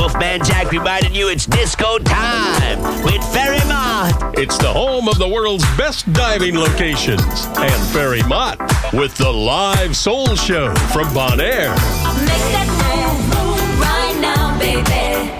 Wolfman Jack reminding you it's disco time with Ferry Mott. It's the home of the world's best diving locations. And Ferry Mott with the live soul show from Bonaire. Make that move, move right now, baby.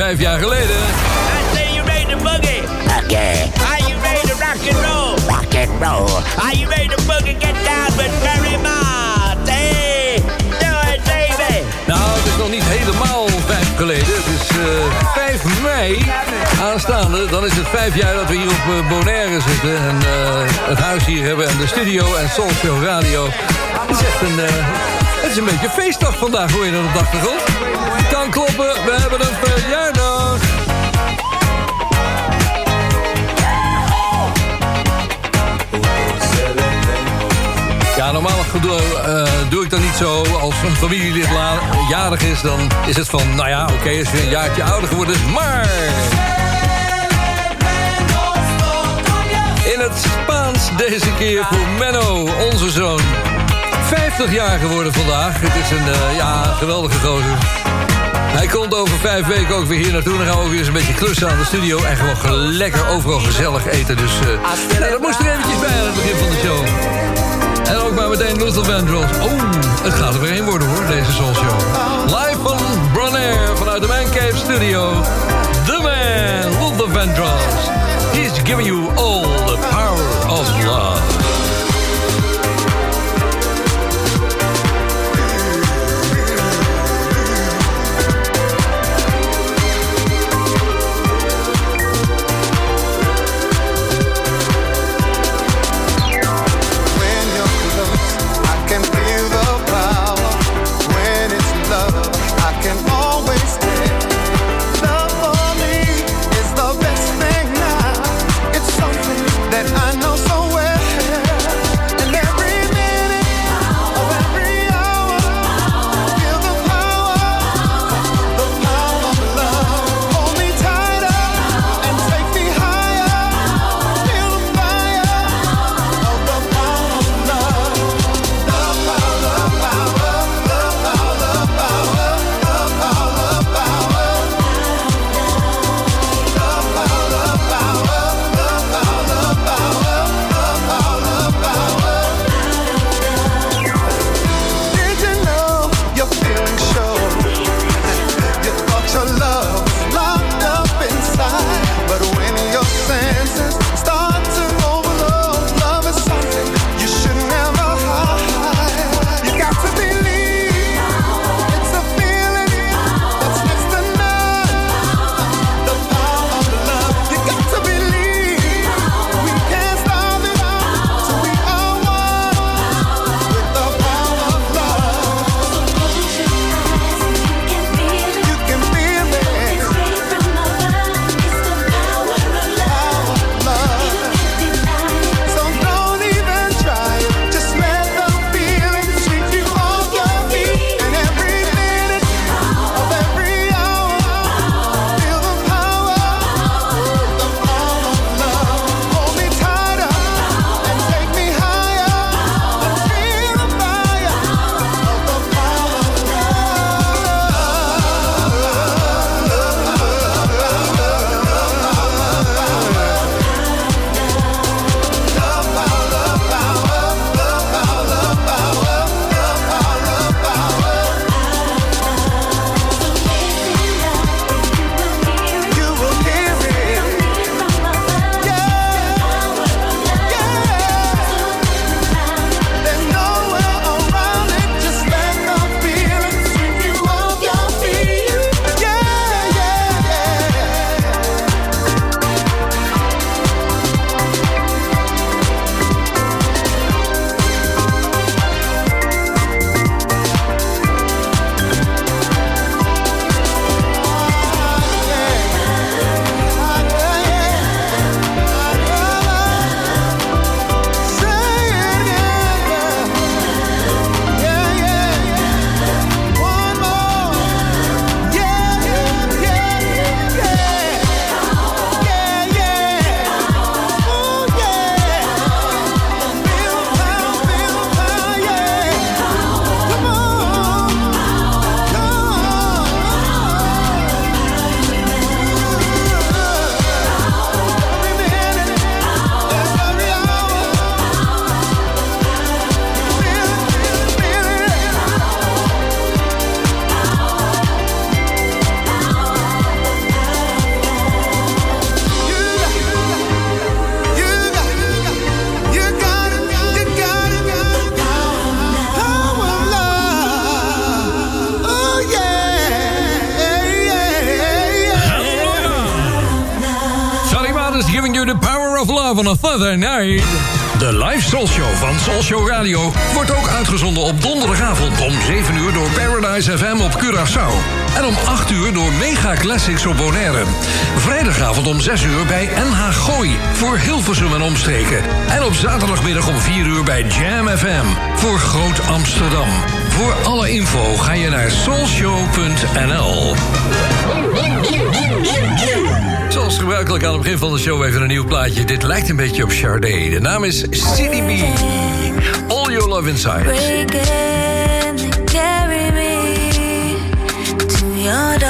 Vijf jaar geleden. I say you ready to boogie. Okay, Are you ready to rock and roll? rock and roll. Are you ready to boogie? Get down with Ferry Mott. Hey, do it, baby. Nou, het is nog niet helemaal vijf geleden. Het is eh 5 mei aanstaande. Dan is het vijf jaar dat we hier op eh, Bonaire zitten. En eh, het huis hier hebben en de studio en Soul Show Radio. Het is echt een... het is een beetje feestdag vandaag, hoor je dat op de achtergrond? Kan kloppen, we hebben een verjaardag. Ja, normaal doe, eh, doe ik dat niet zo. Als een familielid jarig is, dan is het van... Nou ja, oké, als je een jaartje ouder geworden is. Maar... In het Spaans deze keer voor Menno, onze zoon. 50 jaar geworden vandaag. Het is een eh, ja, geweldige gozer. Hij komt over vijf weken ook weer hier naartoe. Dan gaan we ook weer eens een beetje klussen aan de studio. En gewoon lekker overal gezellig eten. Dus eh, nou, dat moest er eventjes bij aan het begin van de show. En ook maar meteen Luther Vandross. Oh, het gaat er weer een worden hoor, deze Soul. Live van Bonaire vanuit de Man Cave Studio. The man, Luther Vandross. He's giving you all the power of love. Love on a Thursday Night. De live Soul Show van Soul Show Radio wordt ook uitgezonden op donderdagavond om 7 uur door Paradise FM op Curaçao. En om 8 uur door Mega Classics op Bonaire. Vrijdagavond om 6 uur bij NH Gooi voor Hilversum en omstreken. En op zaterdagmiddag om 4 uur bij Jam FM voor Groot Amsterdam. Voor alle info ga je naar soulshow.nl. Zoals gebruikelijk aan het begin van de show even een nieuw plaatje. Dit lijkt een beetje op Sade. De naam is CDB. All Your Love Inside. Break and carry me to your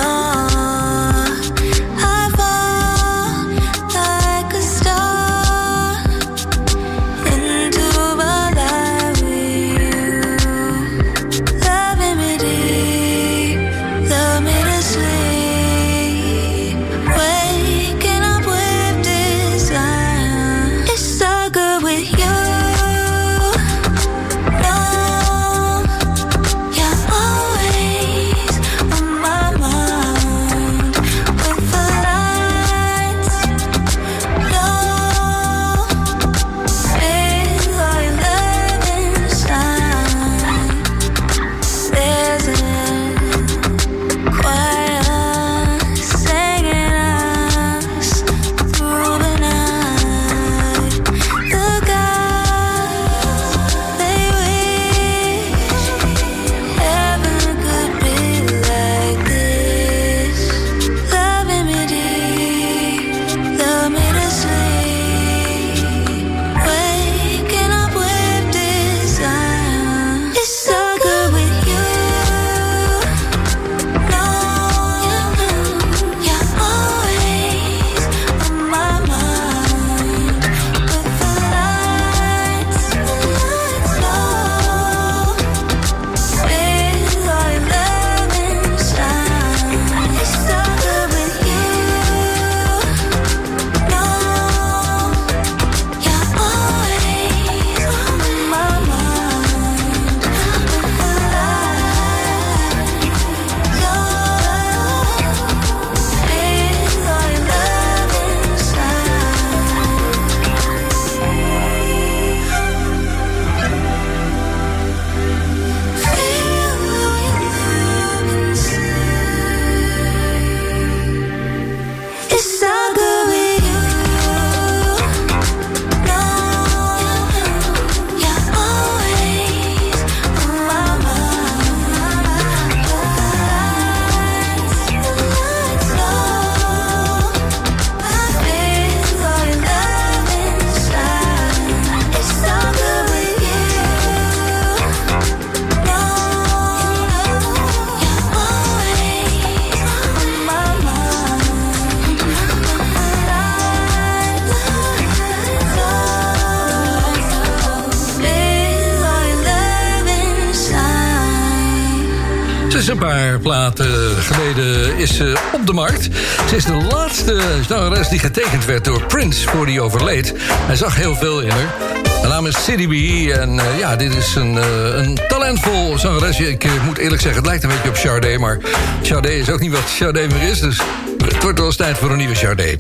is ze op de markt. Ze is de laatste zangeres die getekend werd door Prince voor die overleed. Hij zag heel veel in haar. Haar naam is City B. En eh, ja, dit is een, eh, een talentvol zangeres. Ik eh, moet eerlijk zeggen, het lijkt een beetje op Sade. Maar Sade is ook niet wat Sade meer is. Dus het wordt wel eens tijd voor een nieuwe Sade.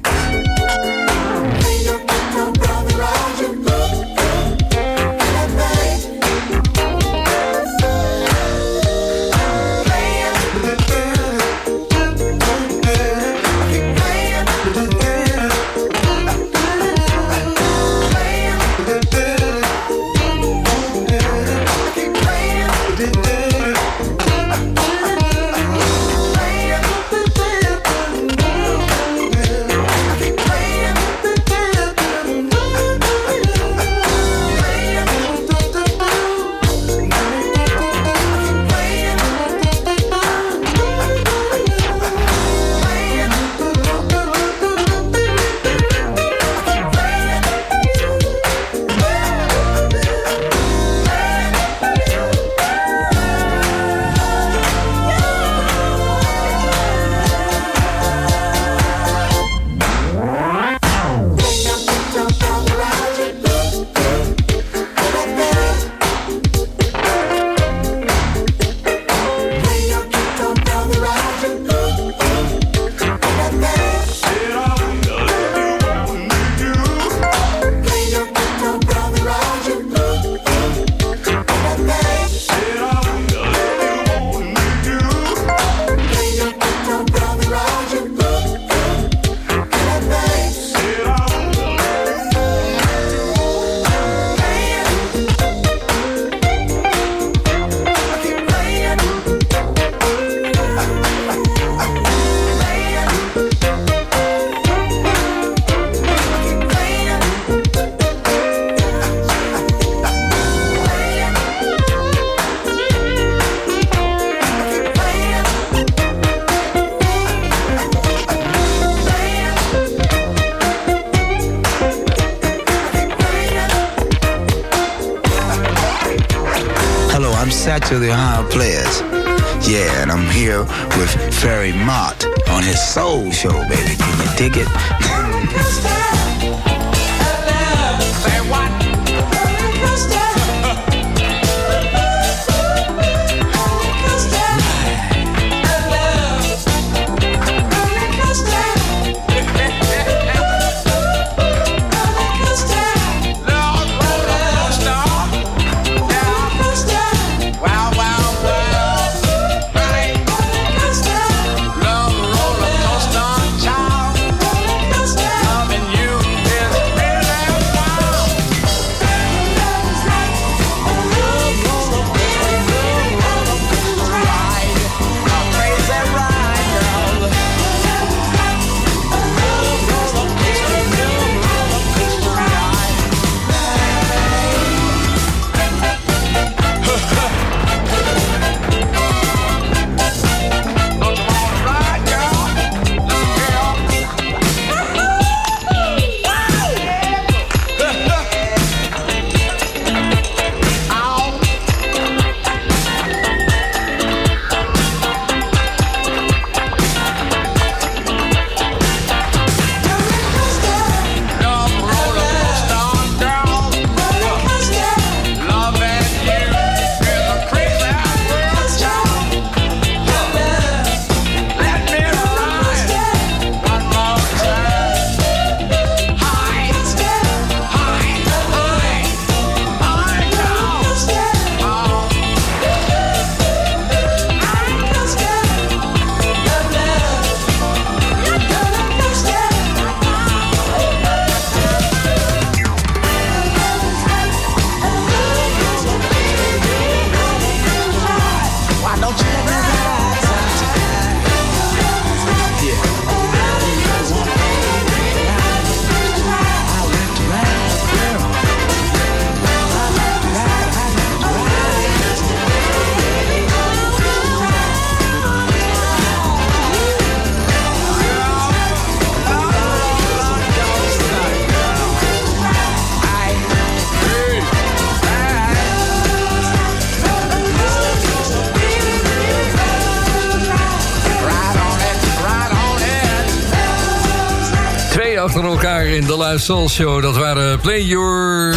Elkaar in de Live Soul Show. Dat waren Play Your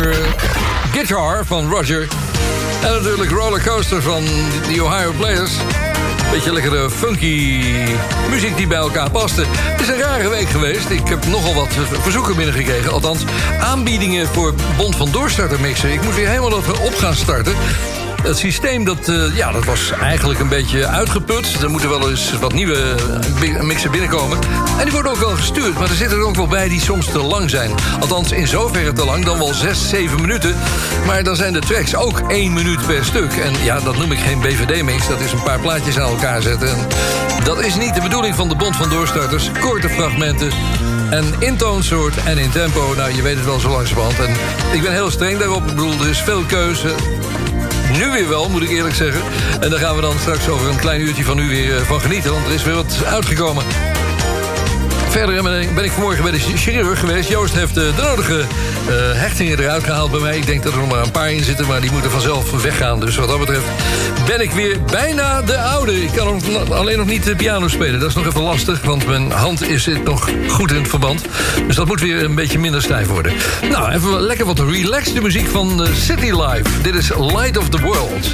Guitar van Roger. En natuurlijk Rollercoaster van de Ohio Players. Beetje lekkere funky muziek die bij elkaar paste. Het is een rare week geweest. Ik heb nogal wat verzoeken binnengekregen. Althans, aanbiedingen voor Bond van Doorstarter mixen. Ik moet weer helemaal op gaan starten. Het systeem dat, uh, ja, dat was eigenlijk een beetje uitgeput. Er moeten wel eens wat nieuwe eh, mixen binnenkomen. En die worden ook wel gestuurd, maar er zitten er ook wel bij die soms te lang zijn. Althans, in zoverre te lang, dan wel 6, 7 minuten. Maar dan zijn de tracks ook 1 minuut per stuk. En ja, dat noem ik geen BVD-mix, dat is een paar plaatjes aan elkaar zetten. En dat is niet de bedoeling van de Bond van Doorstarters. Korte fragmenten. En in toonsoort en in tempo, nou je weet het wel zo langzamerhand. En ik ben heel streng daarop. Ik bedoel, er is veel keuze. Nu weer wel, moet ik eerlijk zeggen. En daar gaan we dan straks over een klein uurtje van u weer eh, van genieten. Want er is weer wat uitgekomen. Verder ben ik vanmorgen bij de chirurg geweest. Joost heeft eh, de nodige uh, hechtingen eruit gehaald bij mij. Ik denk dat er nog maar een paar in zitten, maar die moeten vanzelf weggaan. Dus wat dat betreft ben ik weer bijna de oude. Ik kan alleen nog niet de piano spelen. Dat is nog even lastig, want mijn hand is nog goed in het verband. Dus dat moet weer een beetje minder stijf worden. Nou, even lekker wat relaxed muziek van City Life. Dit is Light of the World.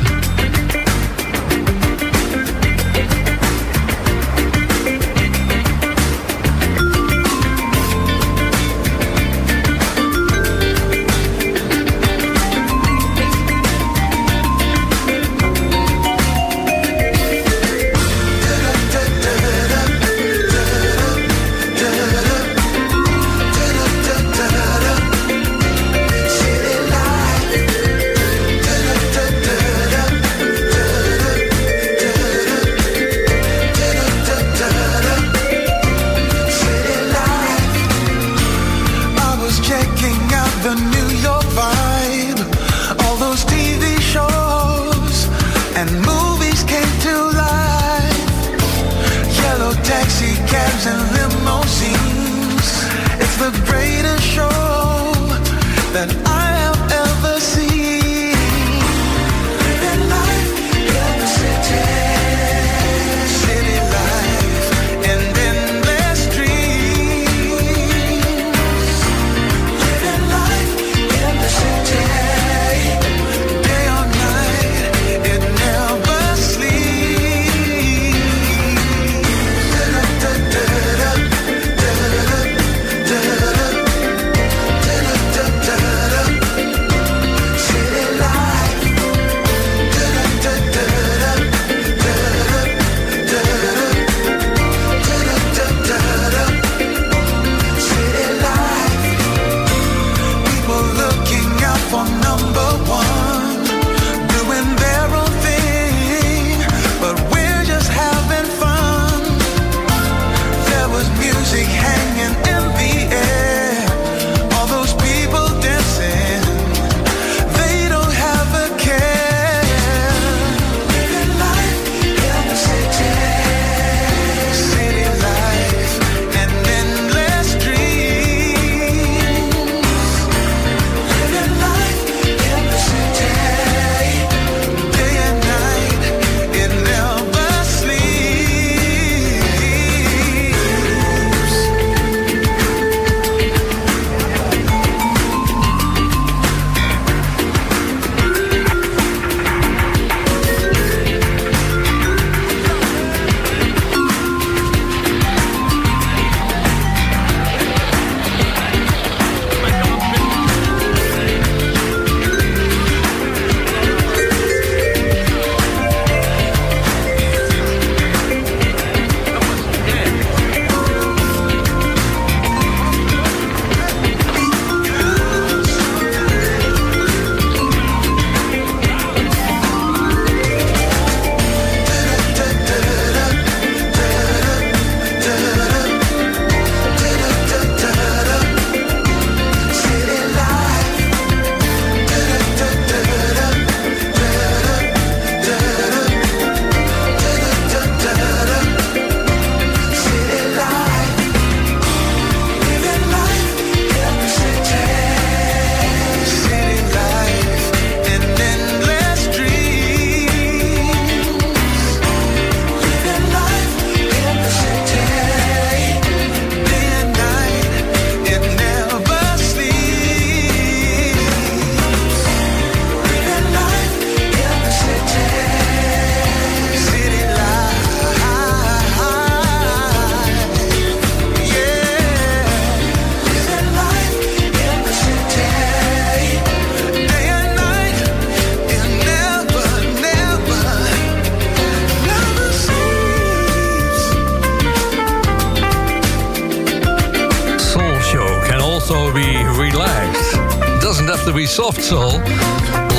Soft soul.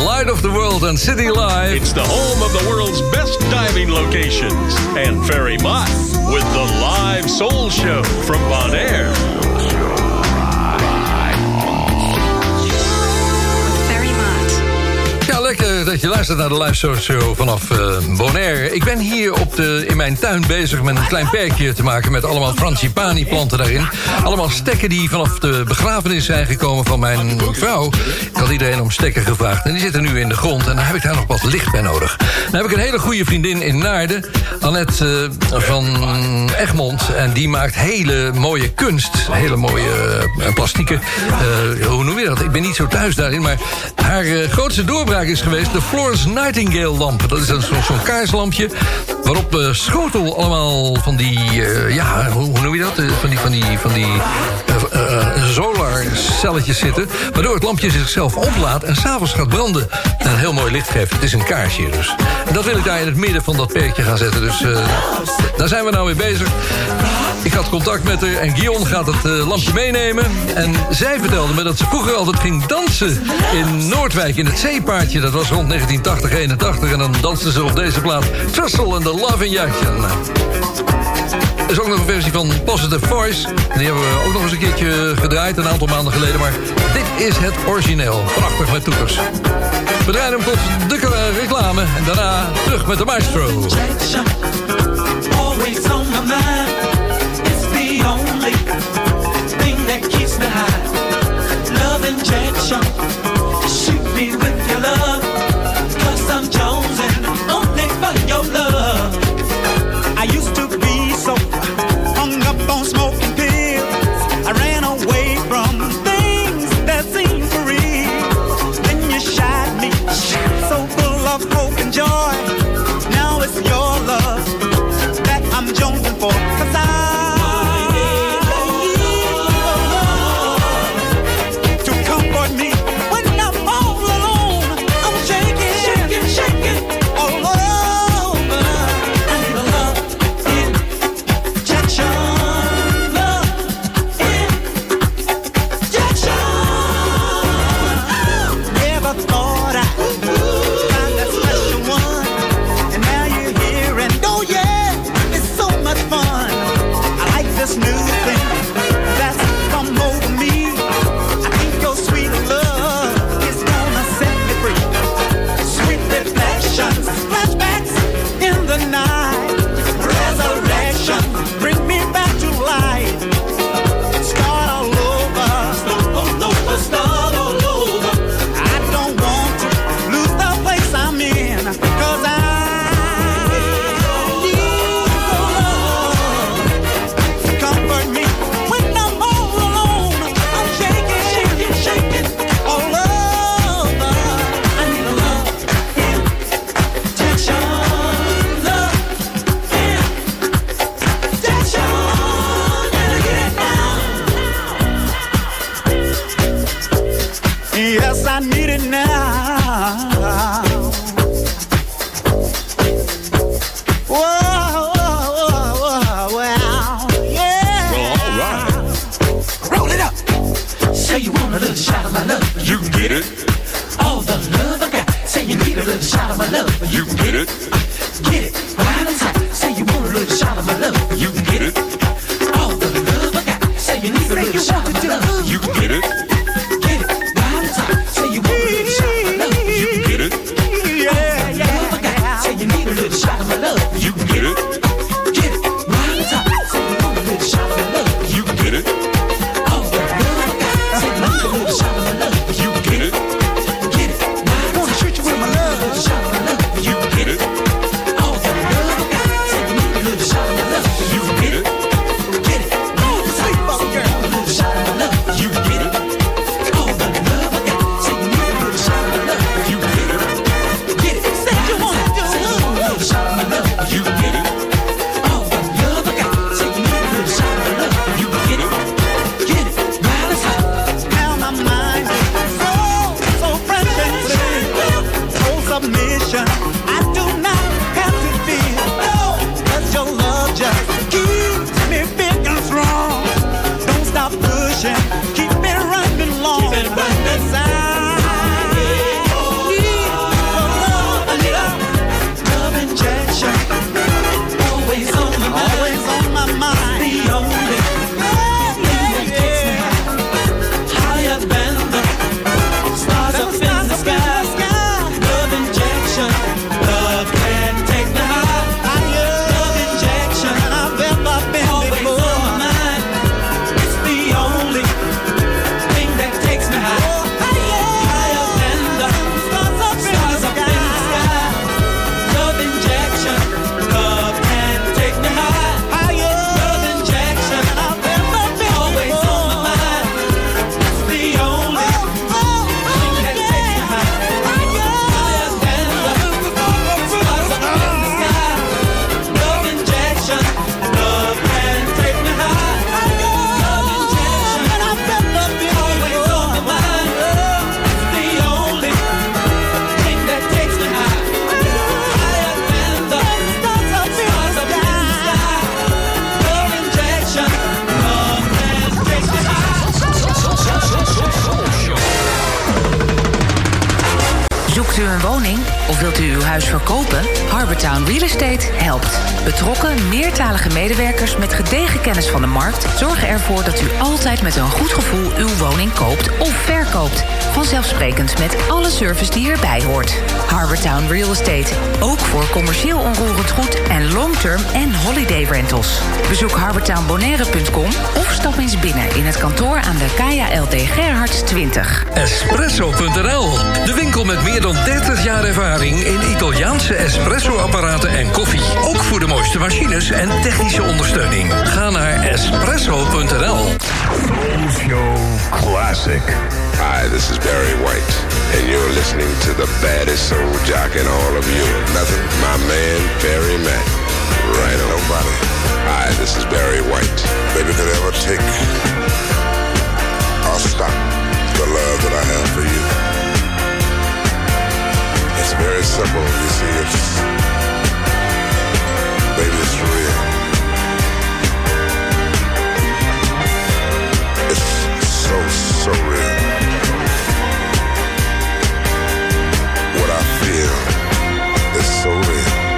Light of the World and City Life. It's the home of the world's best diving locations. And Ferry Mott with the live soul show from Bonaire. Very dat je luistert naar de live show vanaf eh, Bonaire. Ik ben hier op de, in mijn tuin bezig met een klein perkje te maken... met allemaal frangipani planten daarin. Allemaal stekken die vanaf de begrafenis zijn gekomen van mijn vrouw. Ik had iedereen om stekken gevraagd en die zitten nu in de grond... en dan heb ik daar nog wat licht bij nodig. Dan heb ik een hele goede vriendin in Naarden, Annette eh, van Egmond... en die maakt hele mooie kunst, hele mooie uh. Eh, hoe noem je dat? Ik ben niet zo thuis daarin, maar haar grootste doorbraak is geweest... de Florence Nightingale lamp. Dat is een- zo- zo'n kaarslampje waarop eh, schotel allemaal van die... eh, ja, hoe, noem je dat? Eh, van die, van die, van die solarcelletjes zitten... waardoor het lampje zichzelf oplaadt en s'avonds gaat branden. En een heel mooi licht geeft. Het is een kaarsje dus. En dat wil ik daar in het midden van dat perkje gaan zetten. Dus daar zijn we nou mee bezig. Ik had contact met haar en Guion gaat het eh, lampje meenemen. En zij vertelde me dat ze vroeger altijd ging dansen in Noordwijk in het zeepaardje. Dat was rond 1980, 81. En dan dansten ze op deze plaat Trussel en the Love in Action. Er is ook nog een versie van Positive Voice. En die hebben we ook nog eens een keertje gedraaid, een aantal maanden geleden. Maar dit is het origineel. Prachtig met toeters. We draaien hem tot de reclame. En daarna terug met de maestro. Always on my mind. White, and you're listening to the baddest soul jock in all of Europe. Nothing? My man, Barry Mack. Right on. Nobody. Hi, this is Barry White. Baby, could ever take or stop the love that I have for you? It's very simple, you see. It's, baby, it's real. It's so, so real. real. It's so real.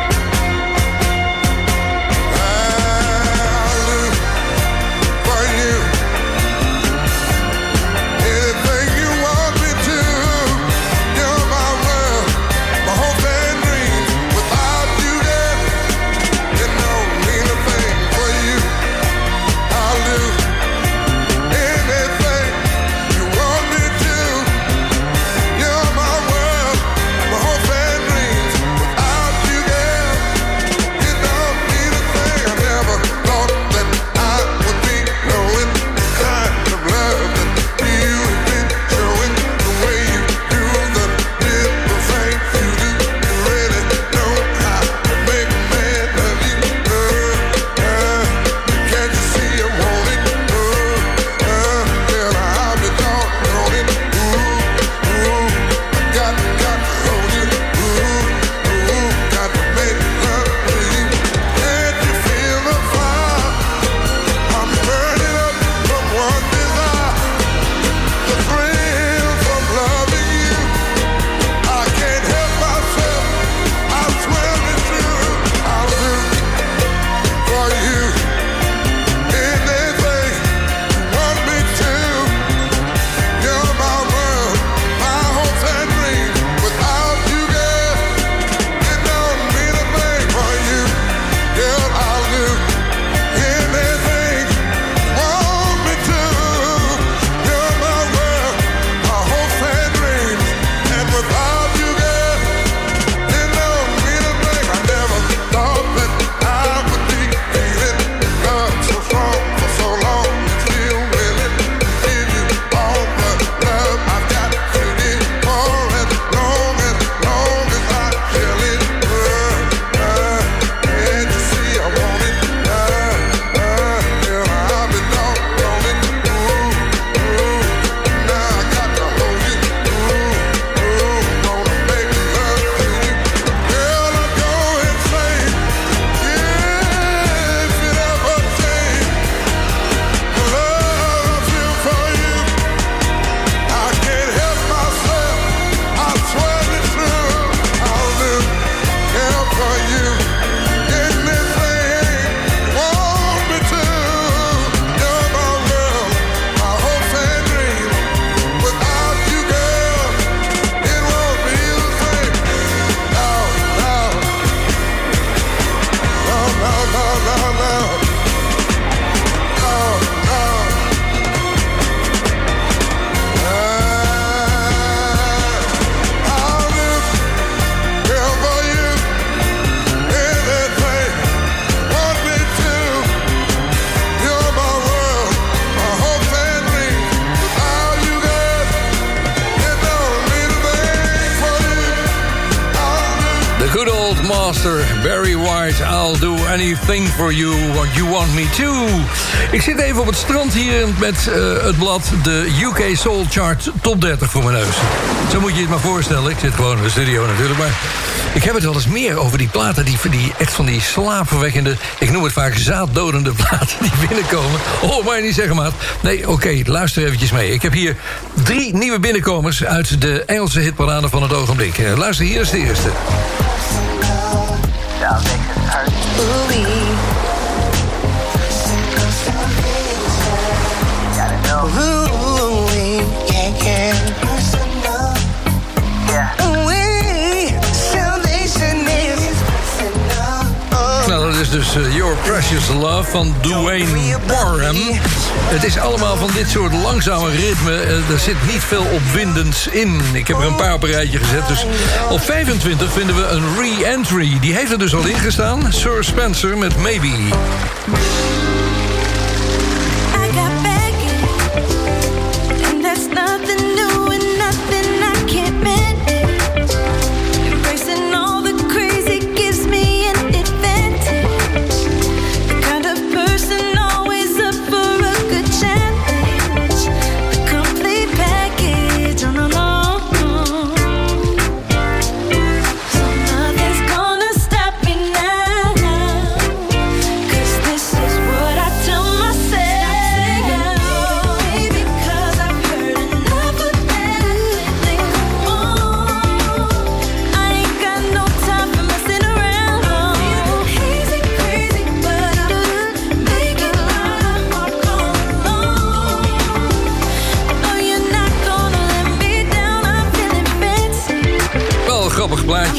Good old master Barry White. I'll do anything for you what you want me to. Ik zit even op het strand hier met eh, het blad de UK Soul Chart Top 30 voor mijn neus. Zo moet je het maar voorstellen. Ik zit gewoon in de studio natuurlijk, maar ik heb het wel eens meer over die platen die, die echt van die slaapverwekkende, ik noem het vaak zaaddodende platen die binnenkomen. Oh, maar niet zeggen, maat. Nee, oké, luister eventjes mee. Ik heb hier drie nieuwe binnenkomers uit de Engelse hitparade van het ogenblik. Eh, Luister, hier is de eerste. Nou, dat is dus eh, Your Precious Love van Dwayne Warham. Het is allemaal van dit soort langzame ritme. Eh, er zit niet veel opwindends in. Ik heb er een paar op een rijtje gezet. Dus op 25 vinden we een re-entry. Die heeft er dus al in gestaan. Sir Spencer met Maybe.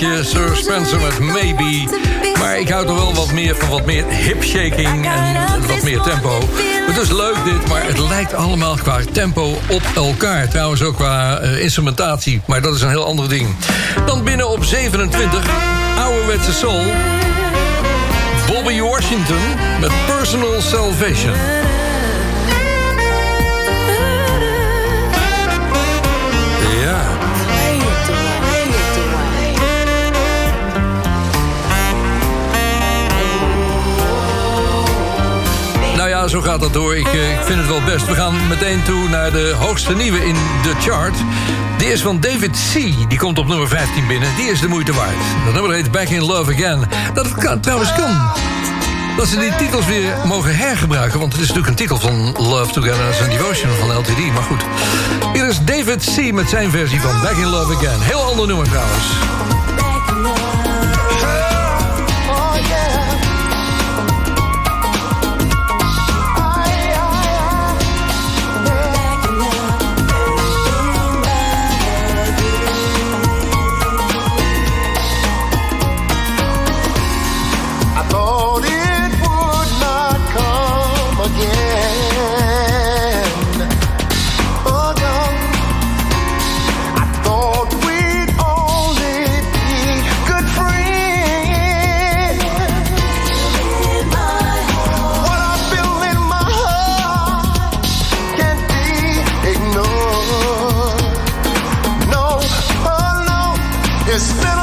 Sir Spencer met Maybe. Maar ik hou er wel wat meer van wat meer hip-shaking en wat meer tempo. Het is leuk dit, maar het lijkt allemaal qua tempo op elkaar. Trouwens ook qua eh, instrumentatie, maar dat is een heel ander ding. Dan binnen op 27, ouderwetse soul. Bobby Washington met Personal Salvation. Zo gaat dat door. Ik, eh, ik vind het wel best. We gaan meteen toe naar de hoogste nieuwe in de chart. Die is van David C. Die komt op nummer 15 binnen. Die is de moeite waard. Dat nummer heet Back in Love Again. Dat kan, trouwens kan. Dat ze die titels weer mogen hergebruiken. Want het is natuurlijk een titel van Love Together as a Devotion van LTD. Maar goed. Hier is David C. met zijn versie van Back in Love Again. Heel ander nummer trouwens. It's been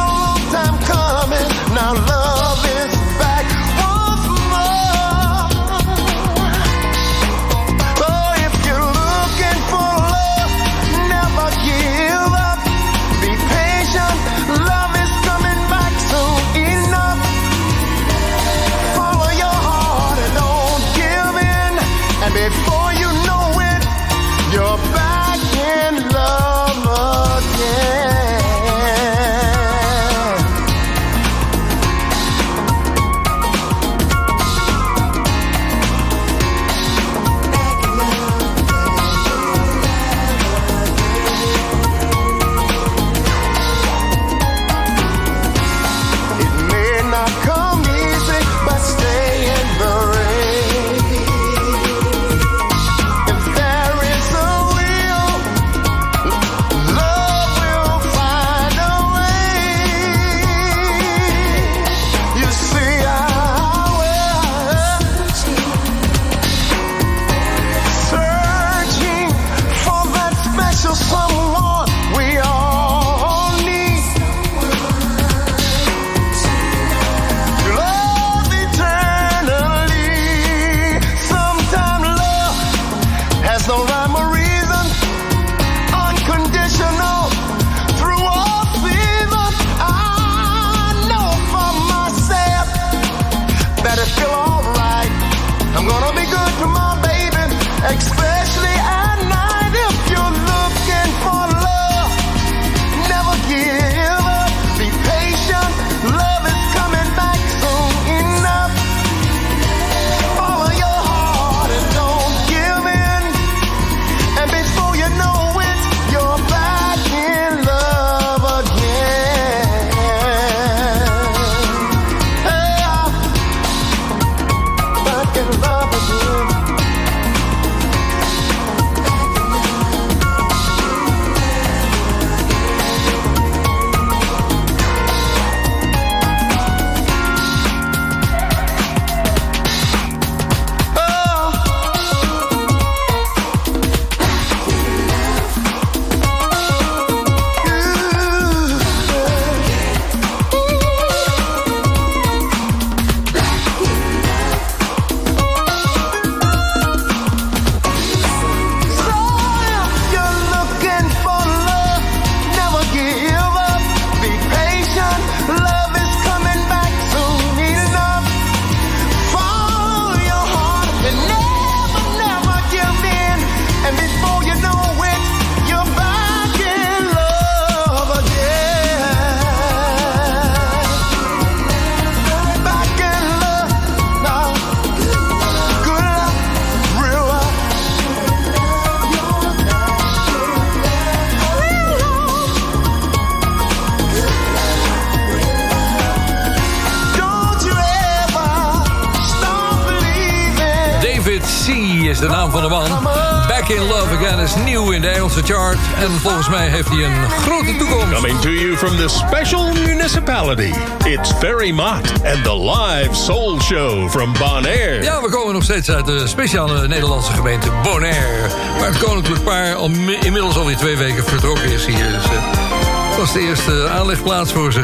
uit de speciale Nederlandse gemeente Bonaire. Waar het koninklijk paar al inmiddels alweer twee weken vertrokken is hier. Dus, eh, was de eerste aanlegplaats voor ze.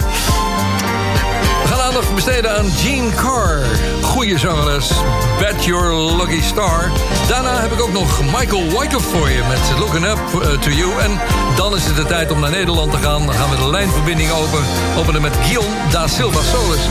We gaan aandacht besteden aan Jean Carr. Goeie zangeres. Bet Your Lucky Star. Daarna heb ik ook nog Michael Wyckoff voor je met Looking Up eh, To You. En dan is het de tijd om naar Nederland te gaan. Dan gaan we de lijnverbinding open, openen met Guillaume da Silva Solis.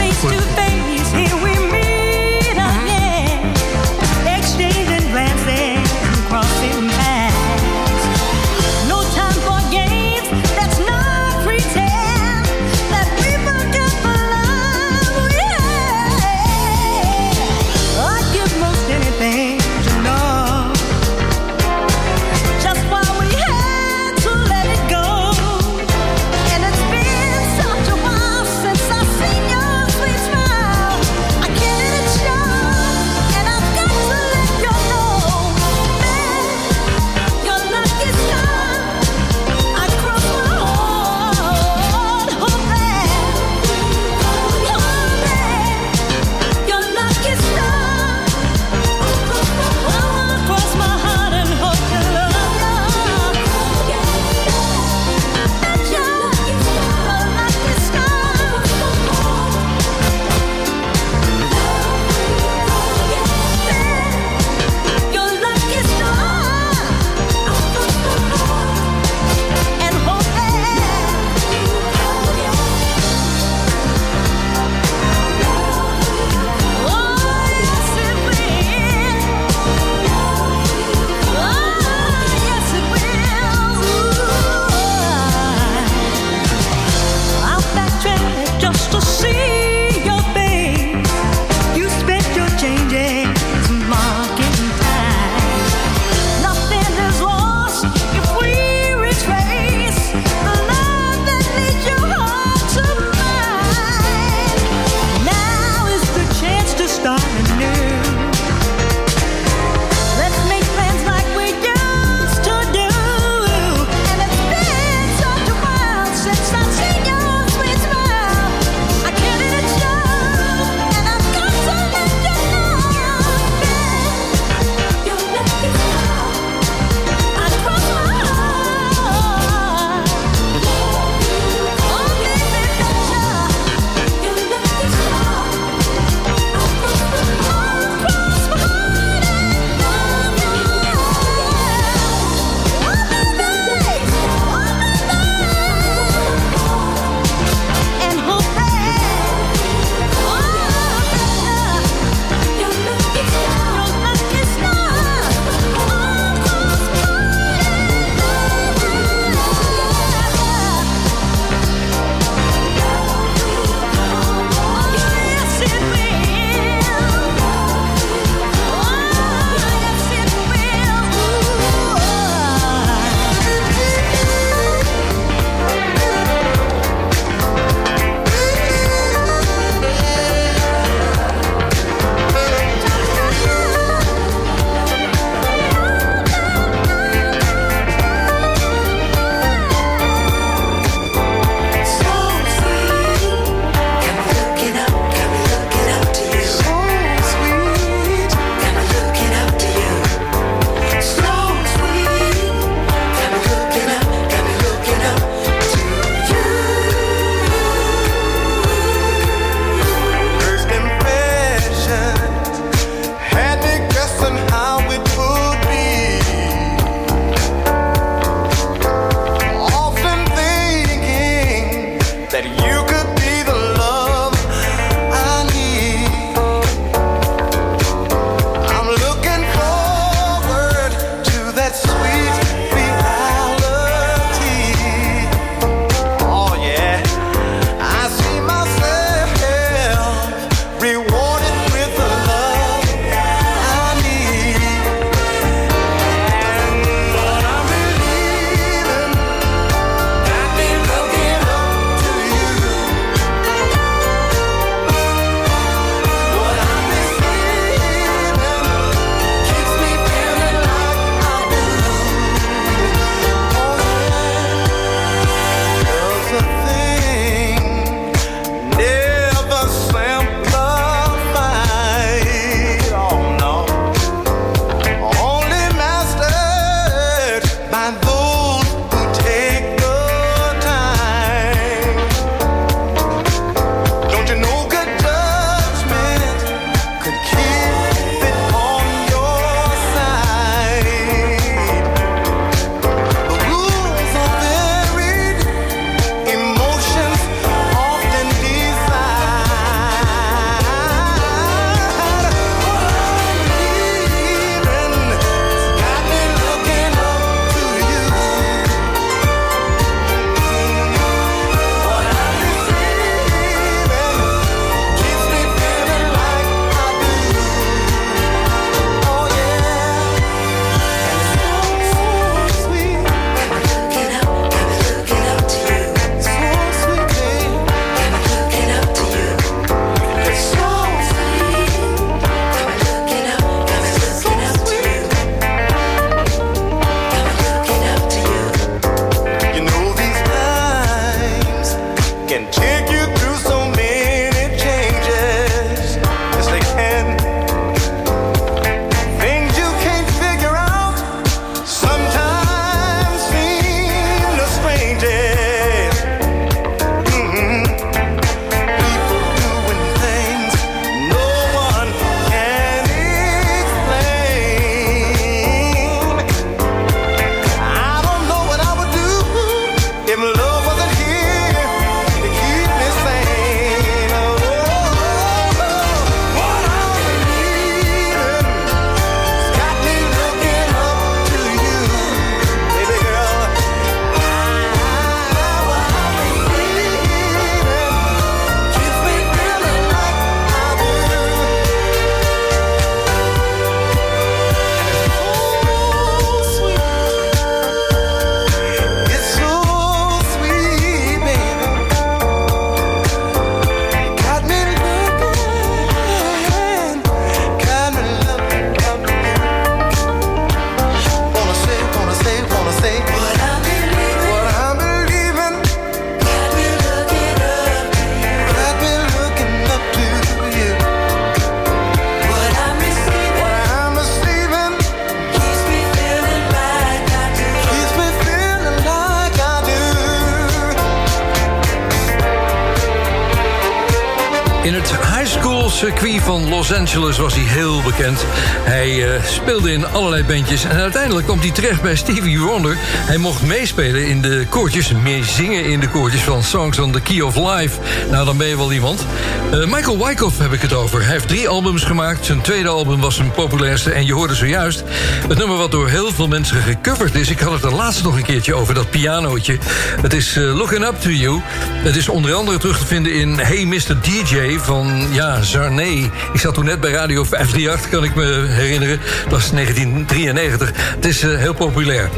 In het high school circuit van Los Angeles was hij heel bekend. Hij eh, speelde in allerlei bandjes en uiteindelijk kwam hij terecht bij Stevie Wonder. Hij mocht meespelen in de koortjes, meezingen in de koortjes van Songs on the Key of Life. Nou, dan ben je wel iemand. Eh, Michael Wyckoff heb ik het over. Hij heeft drie albums gemaakt. Zijn tweede album was zijn populairste en je hoorde zojuist het nummer wat door heel veel mensen gecoverd is. Ik had het er laatst nog een keertje over, dat pianootje. Het is eh, Looking Up To You. Het is onder andere terug te vinden in Hey Mr. DJ van, ja, Zarnay. Ik zat toen net bij Radio 538, kan ik me herinneren. Dat was 1993. Het is eh, heel populair.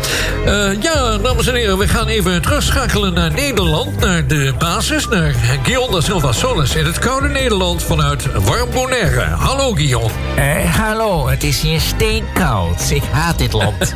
Eh, ja, dames en heren, we gaan even terugschakelen naar Nederland. Naar de basis, naar Guillaume da Silva Solis in het koude Nederland vanuit warm Bonaire. Hallo, Guillaume. Eh, hallo, het is hier steenkoud. Ik haat dit land.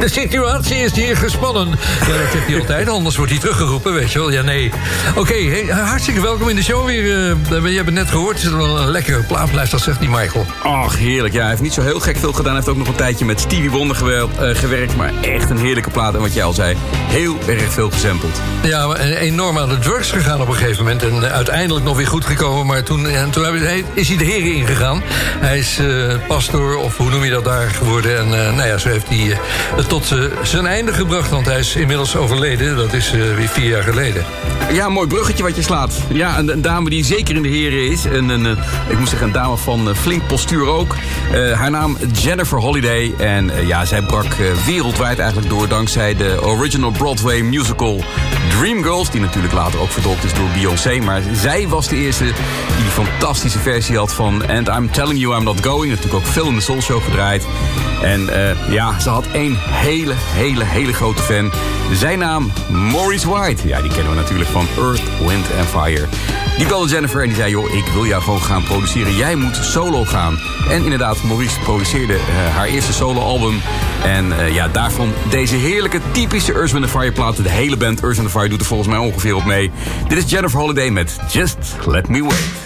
De situatie is hier gespannen. Ja, dat zegt hij altijd, anders wordt hij teruggeroepen, weet je wel. Ja, nee. Oké, hey, hartstikke welkom in de show weer. eh je hebt het net gehoord, het is wel een lekkere plaatlijst, dat zegt die Michael. Ach, heerlijk. Ja, hij heeft niet zo heel gek veel gedaan. Hij heeft ook nog een tijdje met Stevie Wonder eh, gewerkt. Maar echt een heerlijke plaat. En wat jij al zei, heel erg veel gesampled. Ja, maar enorm aan de drugs gegaan op een gegeven moment. En eh, uiteindelijk nog weer goed gekomen. Maar toen, en toen is hij de heren ingegaan. Hij is eh pastoor, of hoe noem je dat daar geworden. En eh, nou ja, zo heeft hij eh, het tot eh, zijn einde gebracht. Want hij is inmiddels overleden. Dat is eh, weer vier jaar geleden. Ja, mooi bruggetje wat je slaat. Ja, een, een dame die zeker in de heren is. En een, eh, ik moet zeggen, een dame van eh, flink postuur ook. Eh, haar naam Jennifer Holiday. En ja, zij brak wereldwijd eigenlijk door... dankzij de original Broadway musical Dreamgirls... die natuurlijk later ook vertolkt is door Beyoncé. Maar zij was de eerste die die fantastische versie had van... And I'm Telling You I'm Not Going. Natuurlijk ook veel in de Soul Show gedraaid. En ja, ze had één hele, hele, hele grote fan. Zijn naam Maurice White. Ja, die kennen we natuurlijk van Earth, Wind and Fire. Die belde Jennifer en die zei, joh, ik wil jou gewoon gaan produceren. Jij moet solo gaan. En inderdaad, Maurice produceerde eh, haar eerste soloalbum. En eh, ja, daarvan deze heerlijke, typische Earth, Fire platen. De hele band Earth, Fire doet er volgens mij ongeveer op mee. Dit is Jennifer Holiday met Just Let Me Wait.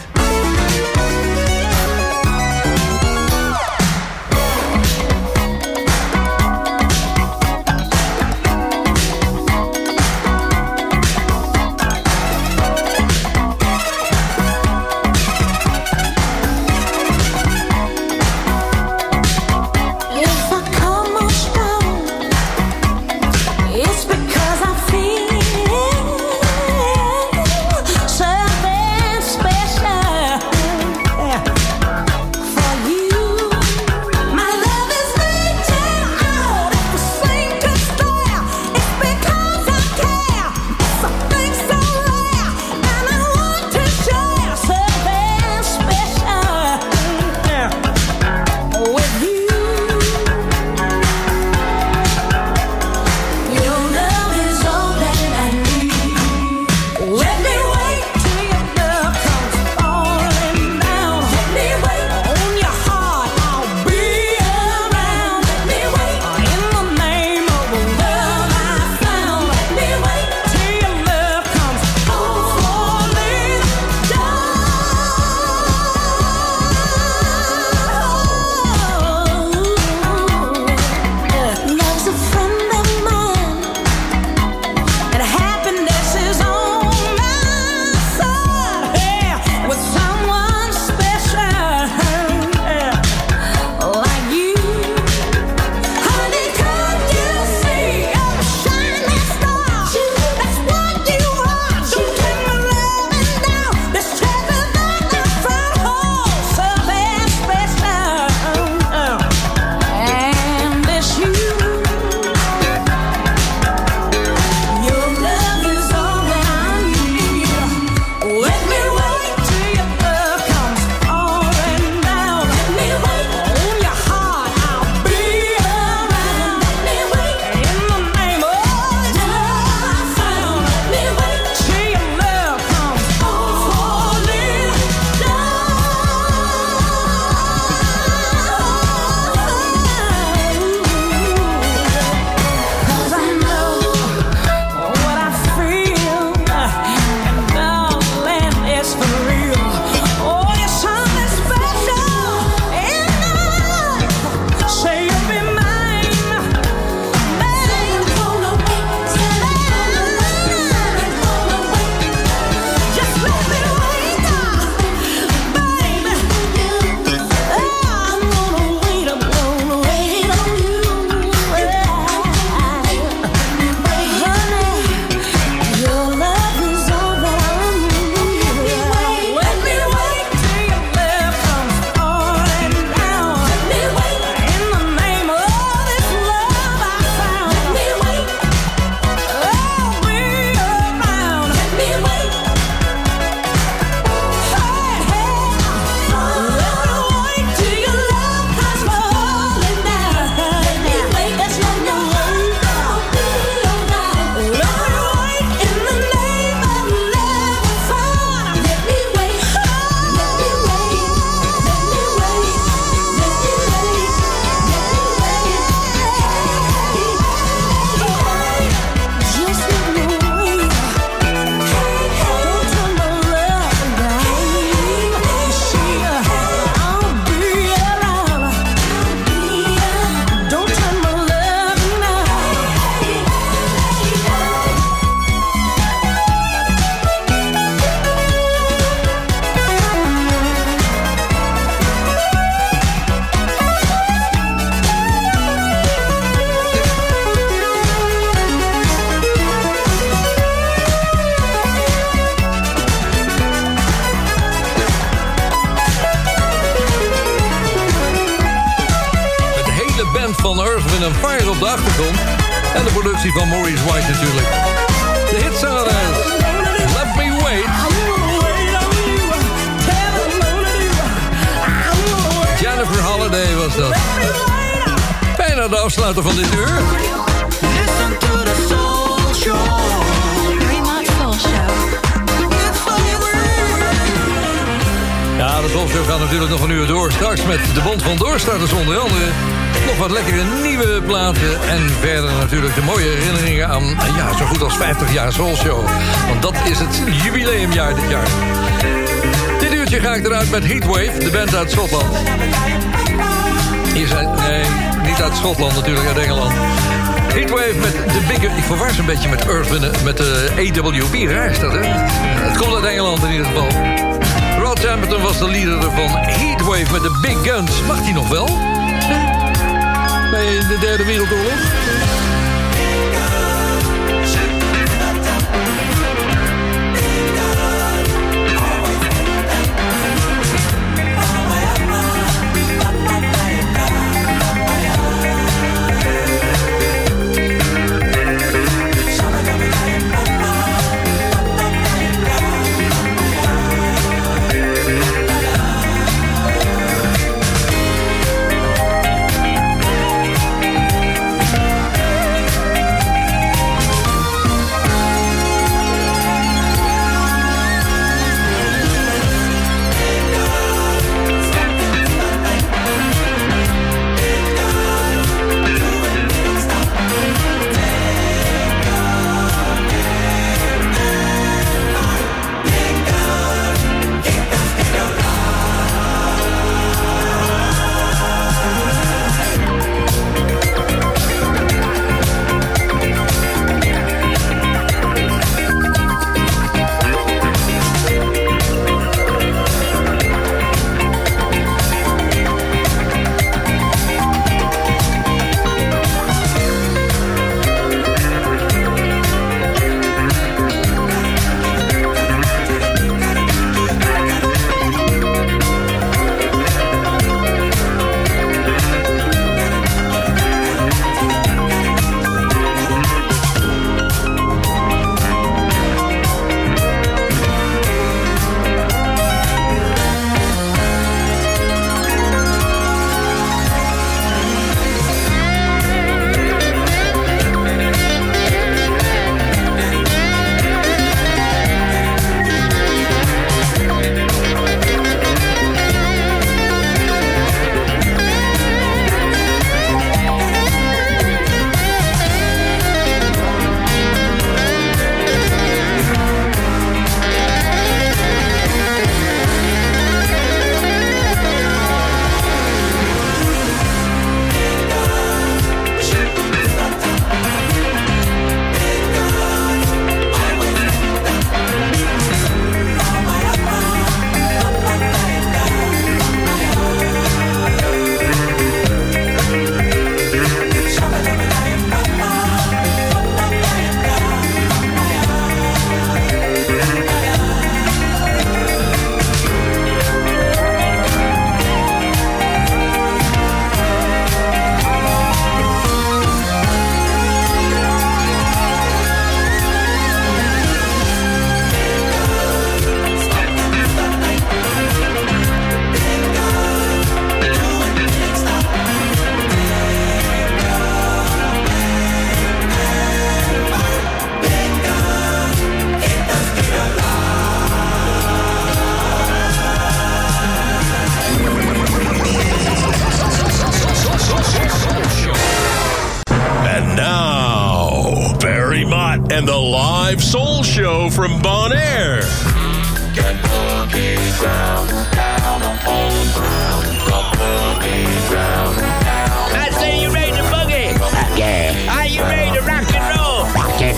ik, ik ze een beetje met Earth, met de eh, AWB. Raar is dat, hè? Het komt uit Engeland in ieder geval. Rod Temperton was de leader van Heatwave met de Big Guns. Mag hij nog wel? Bij de derde wereldoorlog?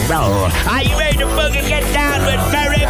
roll. Are you ready to fucking get down with Mary?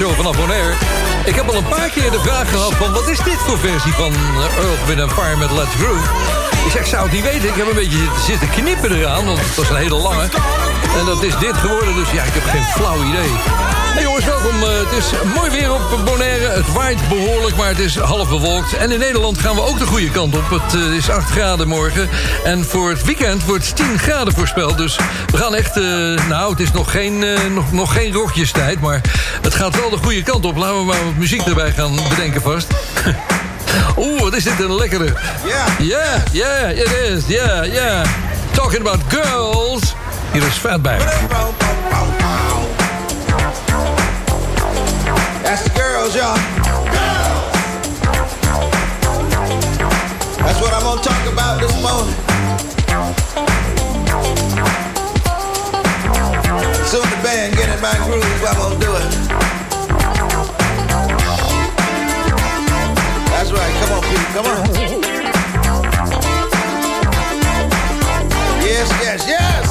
Vanaf Bonaire. Ik heb al een paar keer de vraag gehad van... wat is dit voor versie van eh, Earth, Wind Fire met Let's Groove? Ik zeg, zou het niet weten. Ik heb een beetje zitten knippen eraan, want het was een hele lange. En dat is dit geworden, dus ja, ik heb geen flauw idee. Hey jongens, welkom. Eh, het is mooi weer op Bonaire. Het waait behoorlijk, maar het is half bewolkt. En in Nederland gaan we ook de goede kant op. Het eh, is 8 graden morgen. En voor het weekend wordt 10 graden voorspeld. Dus we gaan echt... eh, nou, het is nog geen, nog, nog geen rokjestijd, maar het gaat wel de goede kant op. Laten we maar wat muziek erbij gaan bedenken vast. Oeh, wat is dit een lekkere. Ja. Ja, ja, it is. Ja, ja. Talking about girls. Hier is Fatback. That's the girls, y'all. That's what I'm gonna talk about this morning. Soon the band get in my groove, I'm gonna do it. That's right, come on, Pete, come on. Yes, yes, yes.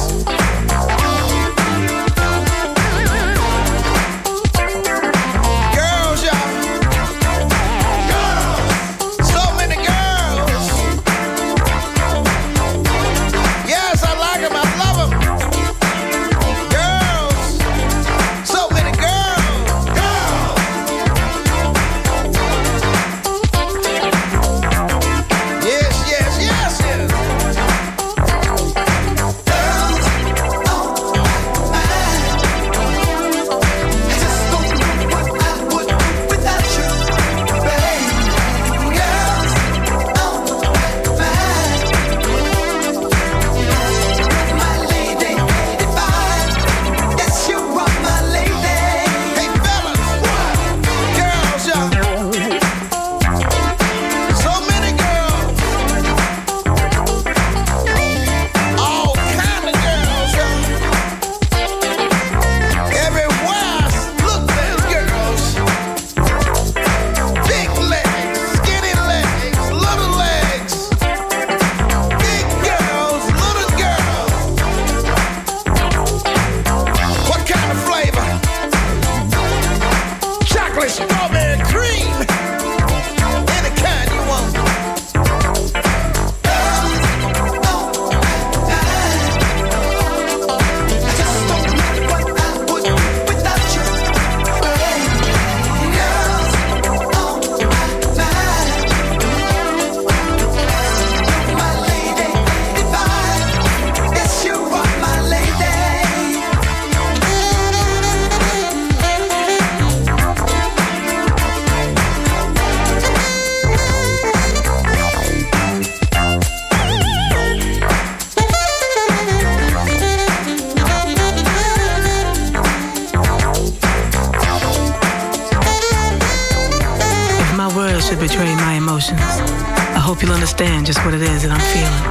Emotions, I hope you'll understand just what it is that I'm feeling.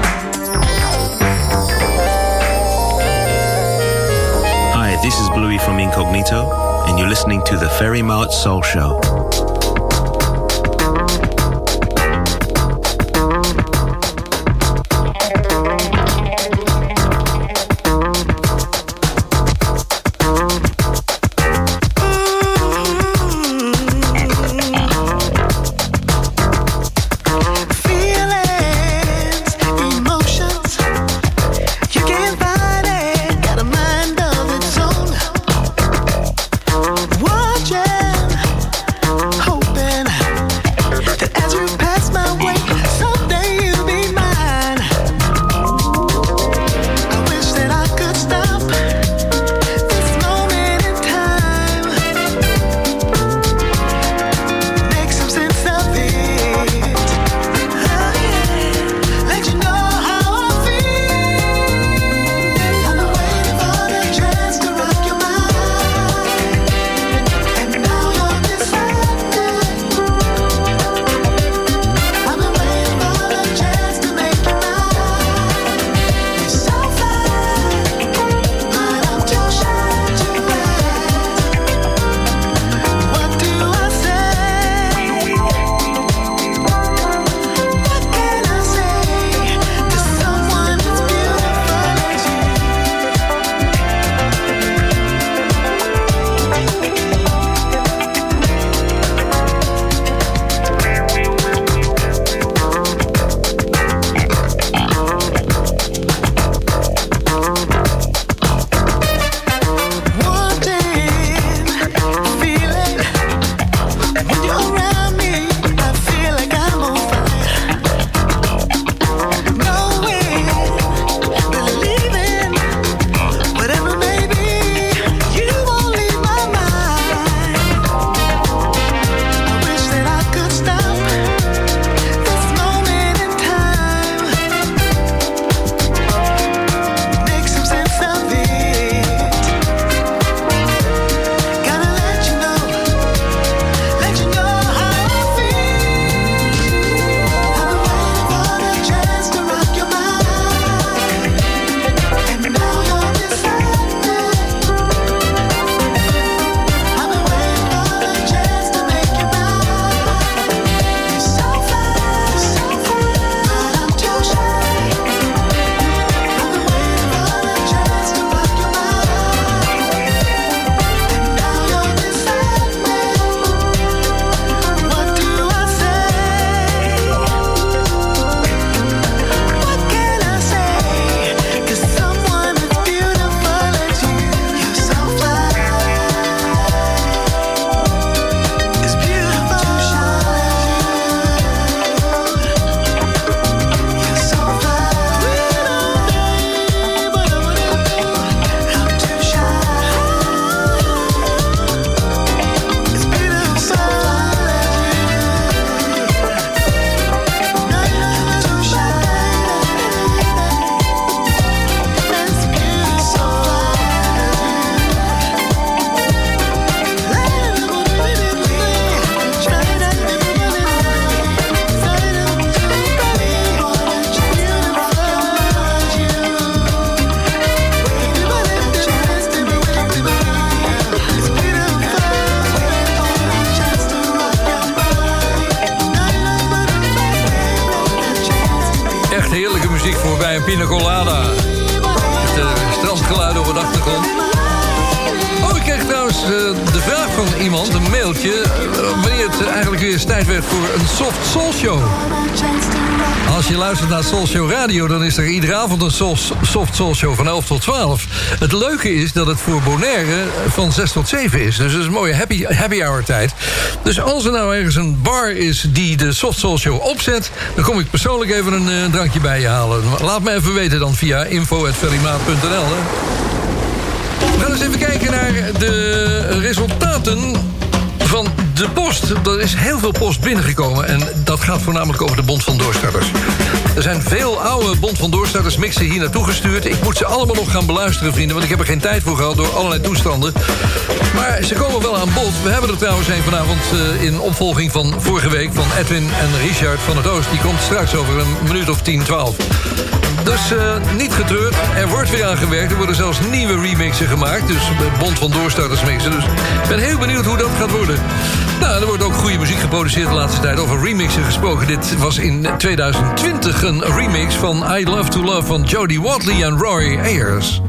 Hi, this is Bluey from Incognito, and you're listening to the Ferry Mart Soul Show. Is er iedere avond een soul, soft soul show van 11 tot 12. Het leuke is dat het voor Bonaire van 6 tot 7 is. Dus het is een mooie happy, happy hour tijd. Dus als er nou ergens een bar is die de soft soul show opzet... dan kom ik persoonlijk even een eh, drankje bij je halen. Laat me even weten dan via info.ferrymaat.nl. hè. We eens even kijken naar de resultaten de post. Er is heel veel post binnengekomen en dat gaat voornamelijk over de Bond van Doorstarters. Er zijn veel oude Bond van Doorstarters mixen hier naartoe gestuurd. Ik moet ze allemaal nog gaan beluisteren, vrienden... want ik heb er geen tijd voor gehad door allerlei toestanden. Maar ze komen wel aan bod. We hebben er trouwens een vanavond eh, in opvolging van vorige week... van Edwin en Richard van het Oost. Die komt straks over een minuut of 10, 12. Dus eh, niet getreurd. Er wordt weer aan gewerkt. Er worden zelfs nieuwe remixen gemaakt. Dus de Bond van Doorstarters mixen. Dus ik ben heel benieuwd hoe dat gaat worden. Nou, er wordt ook goede muziek geproduceerd de laatste tijd. Over remixen gesproken. Dit was in 2020 een remix van I Love to Love van Jodie Watley en Roy Ayers.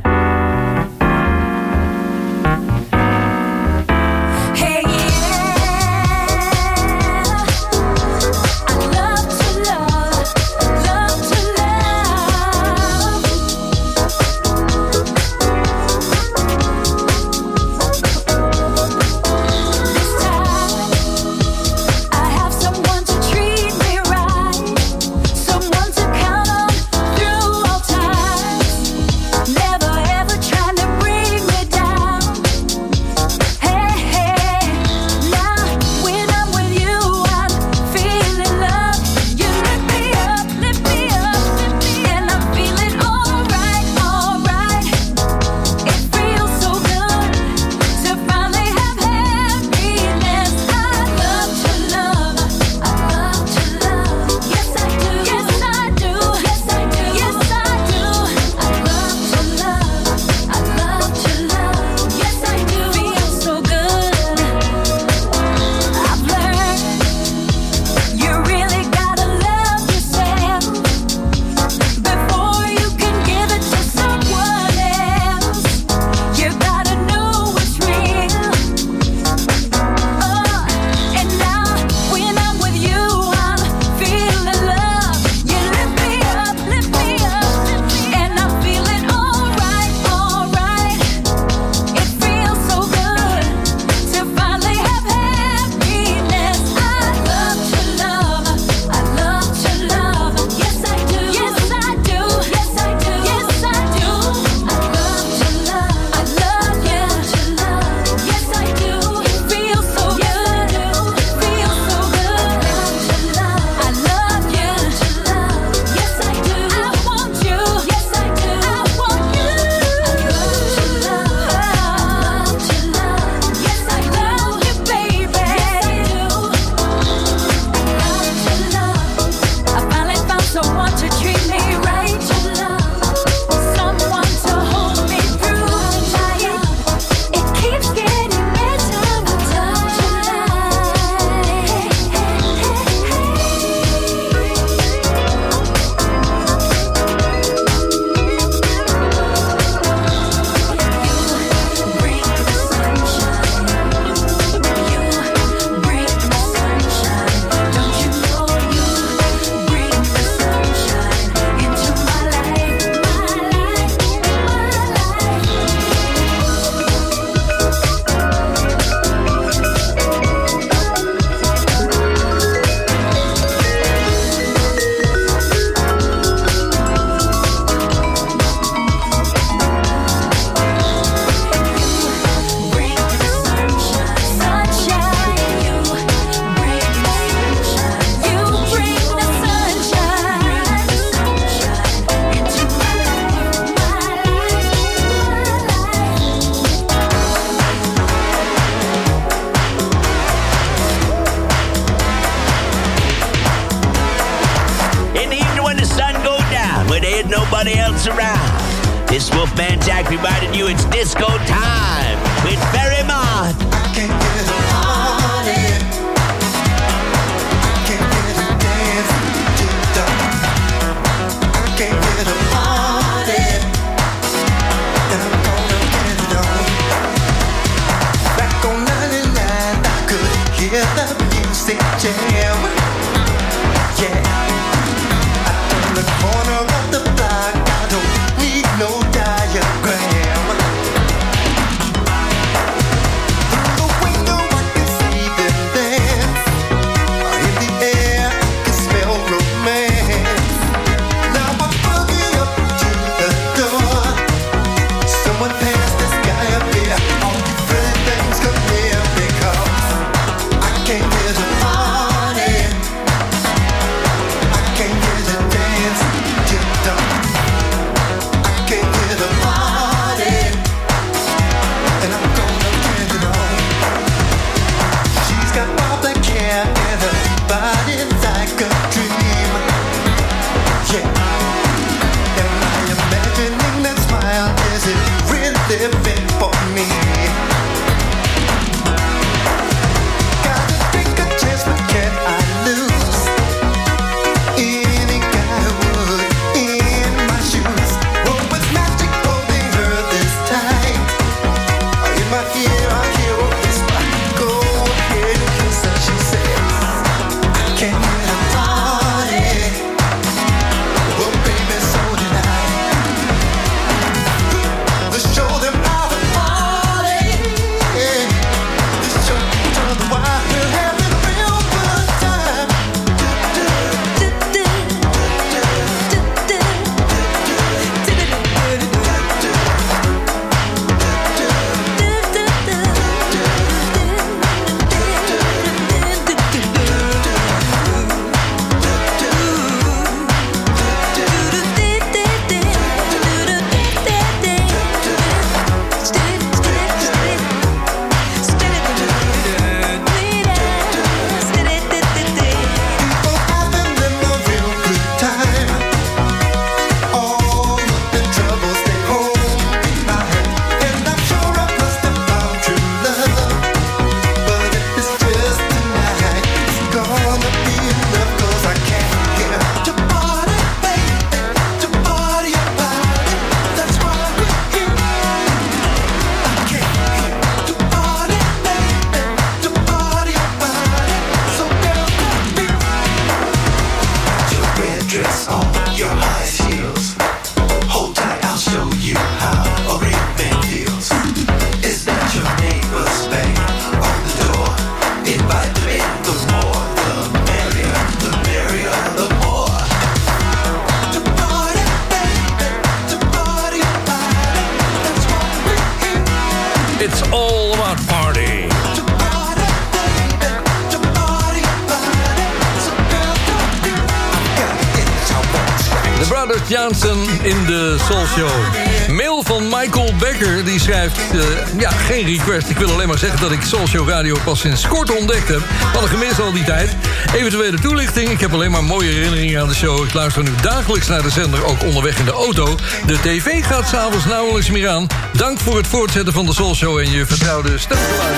Mail van Michael Becker, die schrijft... eh, ja, geen request. Ik wil alleen maar zeggen dat ik Soul Show Radio pas sinds kort ontdekt heb. Wat een gemis al die tijd. Eventuele toelichting. Ik heb alleen maar mooie herinneringen aan de show. Ik luister nu dagelijks naar de zender, ook onderweg in de auto. De tv gaat s'avonds nauwelijks meer aan. Dank voor het voortzetten van de Soul Show en je vertrouwde stemgeluid.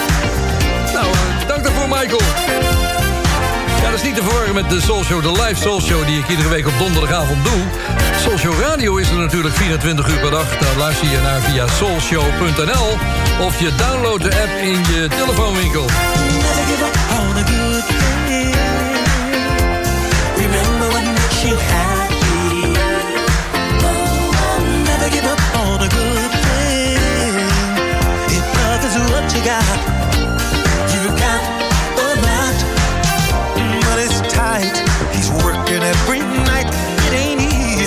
Nou, eh, dank daarvoor, Michael. Dat is niet te verwarren met de Soul Show, de live Soul Show... die ik iedere week op donderdagavond doe. Soul Show Radio is er natuurlijk 24 uur per dag. Daar luister je naar via soulshow.nl... of je downloadt de app in je telefoonwinkel.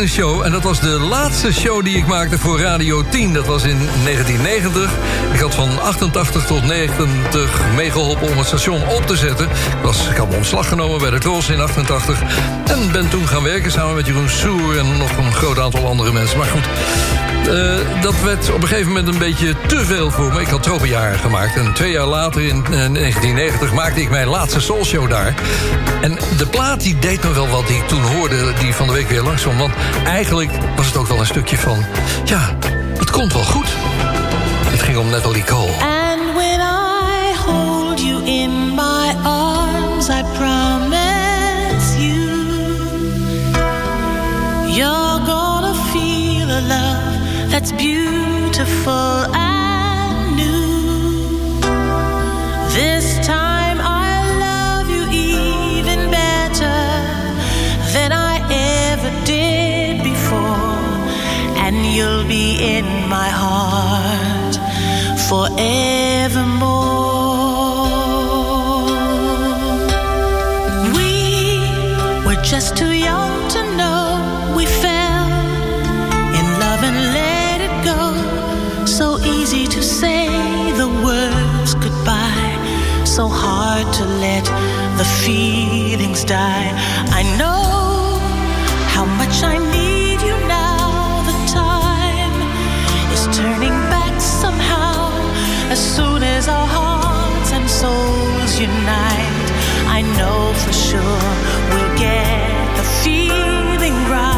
een show en dat was de laatste show die ik maakte voor Radio 10. Dat was in 1990. Ik had van 88 tot 90 meegeholpen om het station op te zetten. Ik, was, ik had ontslag genomen bij de Tros in 88. En ben toen gaan werken samen met Jeroen Soer en nog een groot aantal andere mensen. Maar goed, eh, dat werd op een gegeven moment een beetje te veel voor me. Ik had tropenjaren gemaakt. En twee jaar later, in eh, 1990, maakte ik mijn laatste soulshow daar. En de plaat die deed nog wel wat die ik toen hoorde, die van de week weer langsom Want eigenlijk was het ook wel een stukje van... ja, het komt wel goed. Het ging om Natalie Cole. And when I hold you in my arms, I promise... that's beautiful. I knew this time I love you even better than I ever did before, and you'll be in my heart forevermore. so hard to let the feelings die. I know how much I need you now. The time is turning back somehow. As soon as our hearts and souls unite, I know for sure we'll get the feeling right.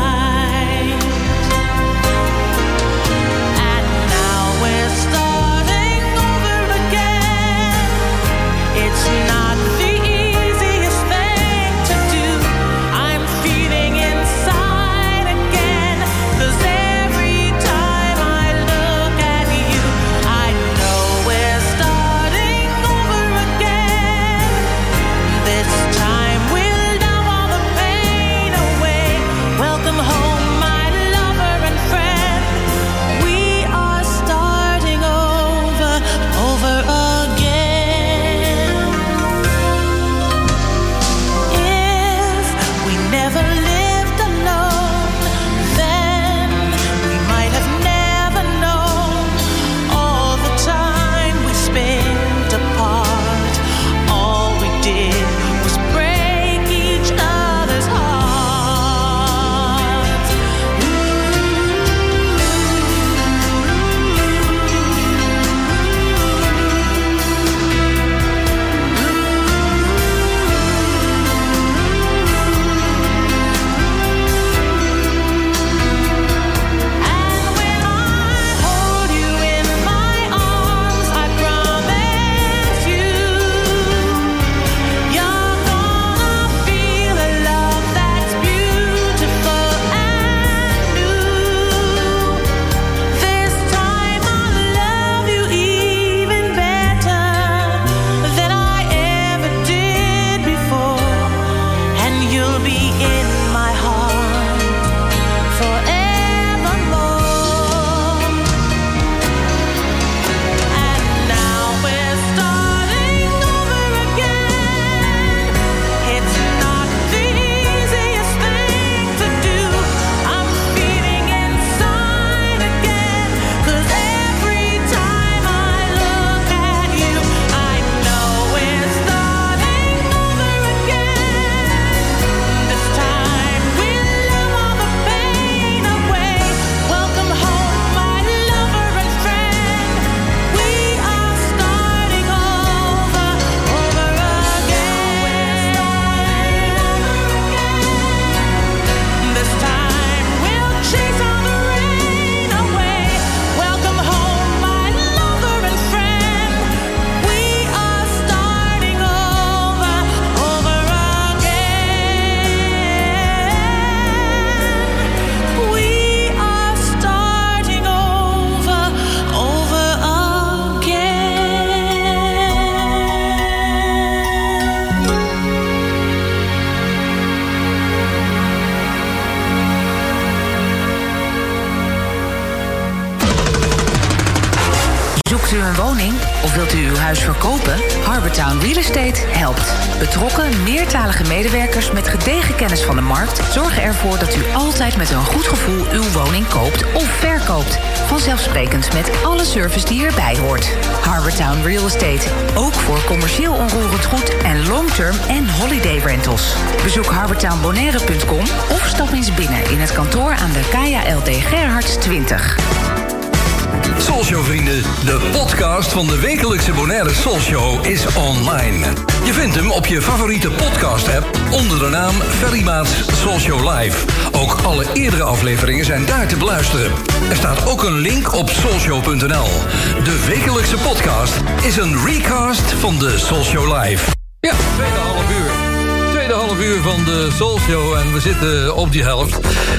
Soul Show Live. Ook alle eerdere afleveringen zijn daar te beluisteren. Er staat ook een link op soulshow.nl. De wekelijkse podcast is een recast van de Social Live uur van de Soul Show en we zitten op die helft.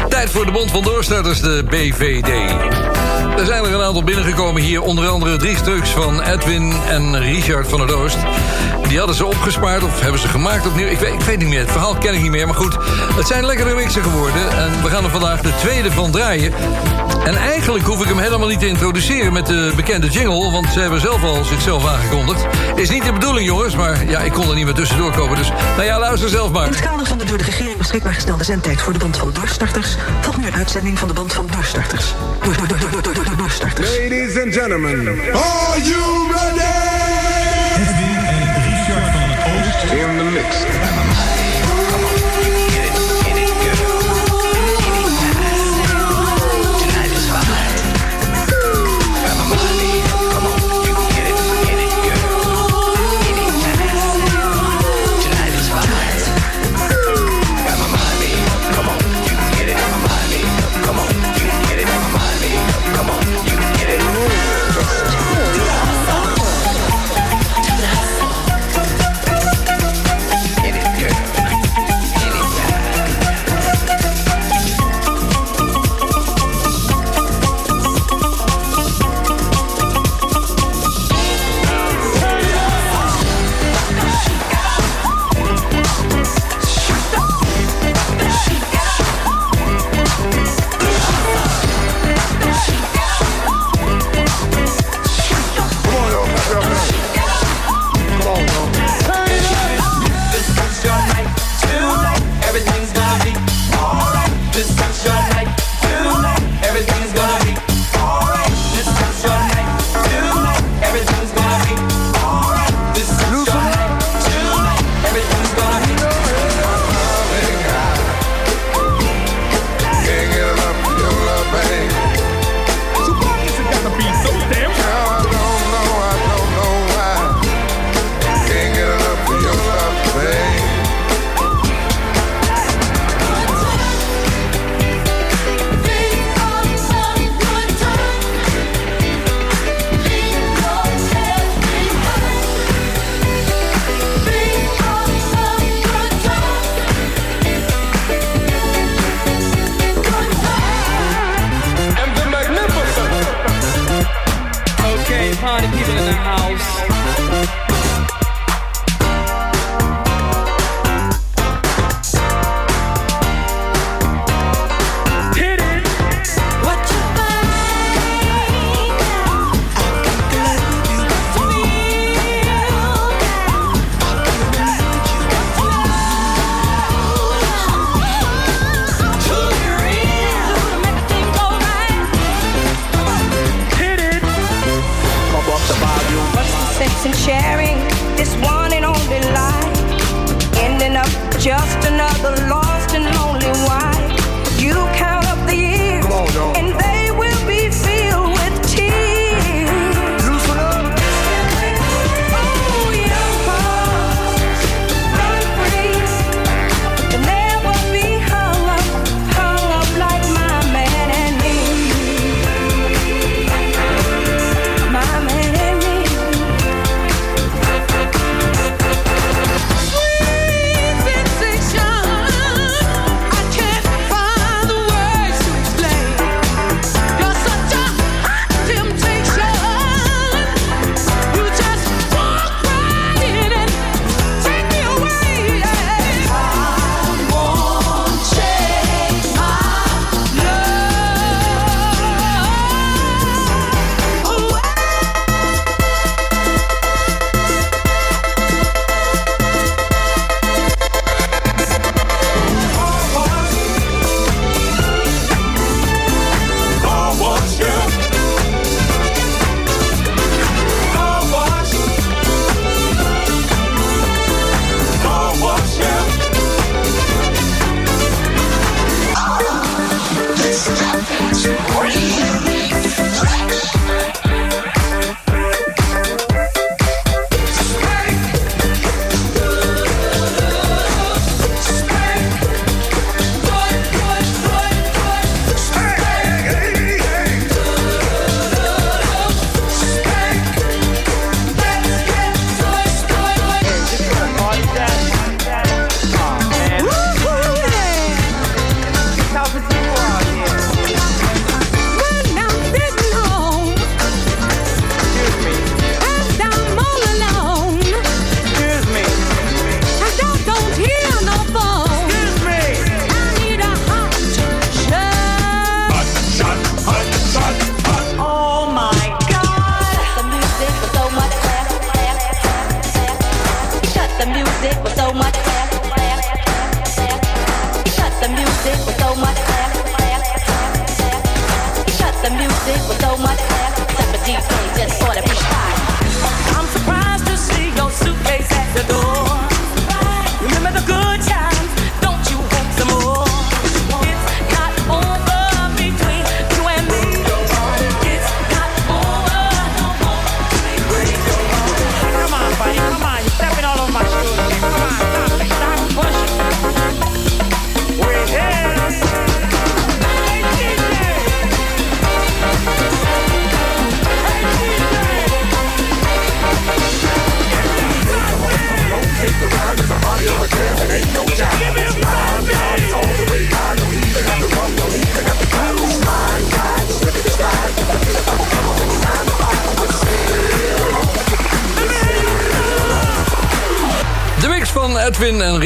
Tijd voor de Bond van Doorstarters, de BVD. Er zijn er een aantal binnengekomen hier, onder andere drie stuks van Edwin en Richard van der Oost. Die hadden ze opgespaard of hebben ze gemaakt opnieuw. Ik weet, ik weet niet meer, het verhaal ken ik niet meer. Maar goed, het zijn lekkere mixen geworden. En we gaan er vandaag de tweede van draaien. En eigenlijk hoef ik hem helemaal niet te introduceren met de bekende jingle... want ze hebben zelf al zichzelf aangekondigd. Is niet de bedoeling, jongens, maar ja, ik kon er niet meer tussendoor komen. Dus nou ja, luister zelf maar. In het kader van de door de regering beschikbaar gestelde zendtijd voor de band van doorstarters... volgt nu een uitzending van de band van doorstarters. Door, door, door, door, door, door, door, doorstarters. Ladies and gentlemen, are you ready? Edwin en Richard van het Oost in the mix.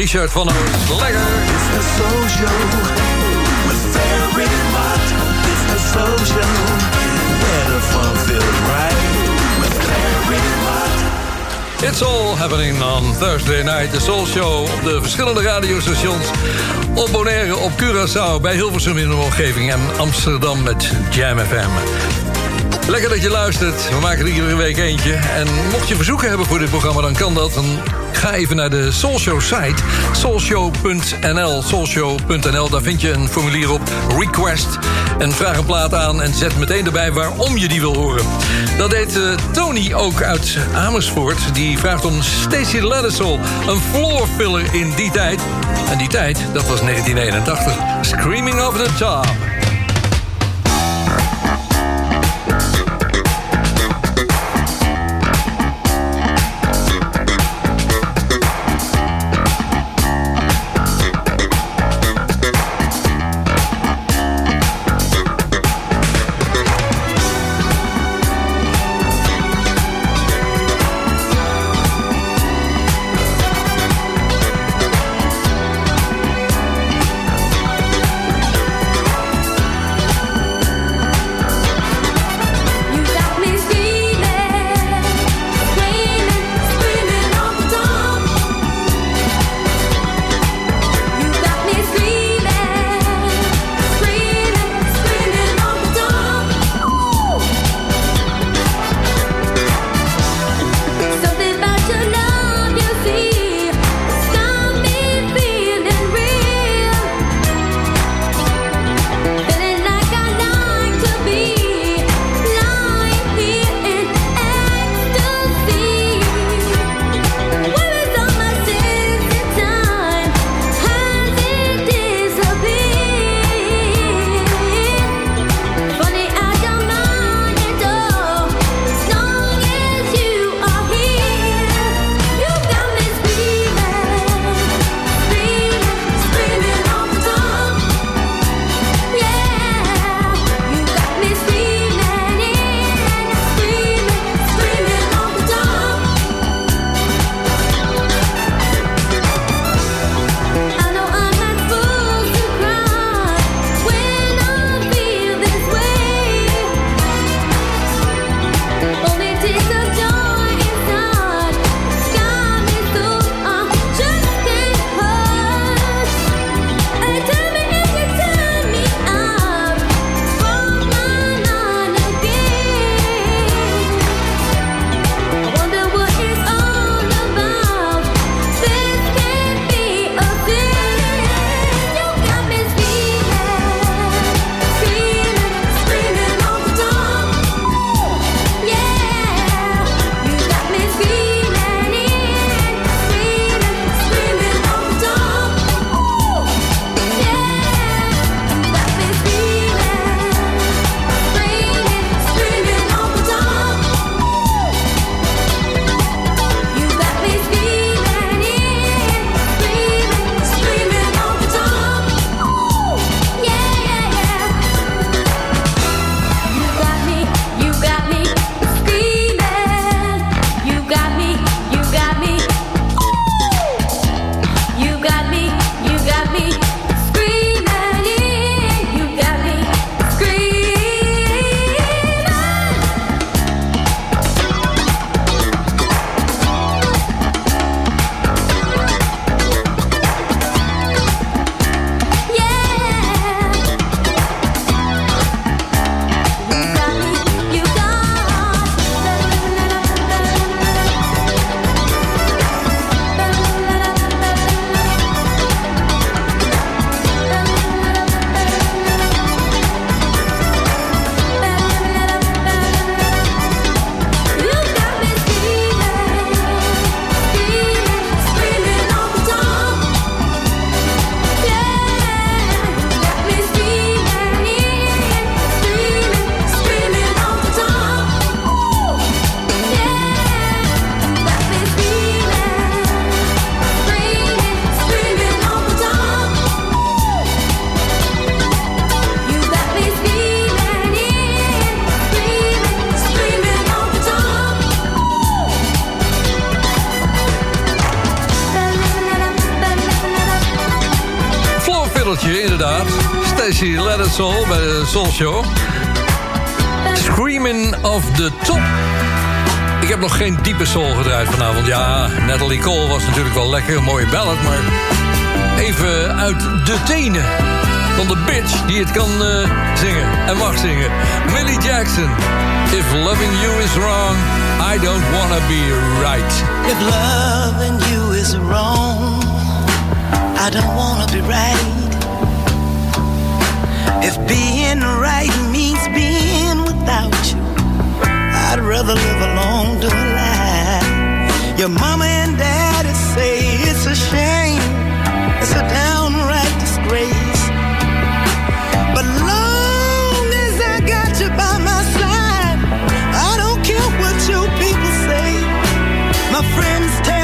Richard van Oost. Lekker! It's the soul show with very much. It's the soul show where the fun feels right with very much. It's all happening on Thursday night. De Soul Show op de verschillende radiostations. Op Bonaire, op Curaçao, bij Hilversum in de omgeving... en Amsterdam met Jam FM. Lekker dat je luistert. We maken er iedere week eentje. En mocht je verzoeken hebben voor dit programma, dan kan dat. Dan ga even naar de Soulshow site. Soulshow.nl Soulshow.nl, daar vind je een formulier op. Request. En vraag een plaat aan en zet meteen erbij waarom je die wil horen. Dat deed eh, Tony ook uit Amersfoort. Die vraagt om Stacey Ladisol. Een floor filler in die tijd. En die tijd, dat was 1981. Screaming over the top. Middeltje, inderdaad. Stacy Let It Soul bij de Soul Show. Screaming of the Top. Ik heb nog geen diepe soul gedraaid vanavond. Ja, Natalie Cole was natuurlijk wel lekker, een mooie ballad... maar even uit de tenen van de bitch die het kan eh, zingen en mag zingen. Millie Jackson. If loving you is wrong, I don't wanna be right. If loving you is wrong, I don't wanna be right. If being right means being without you, I'd rather live alone to lie. Your mama and daddy say it's a shame, it's a downright disgrace. But long as I got you by my side, I don't care what you people say. My friends tell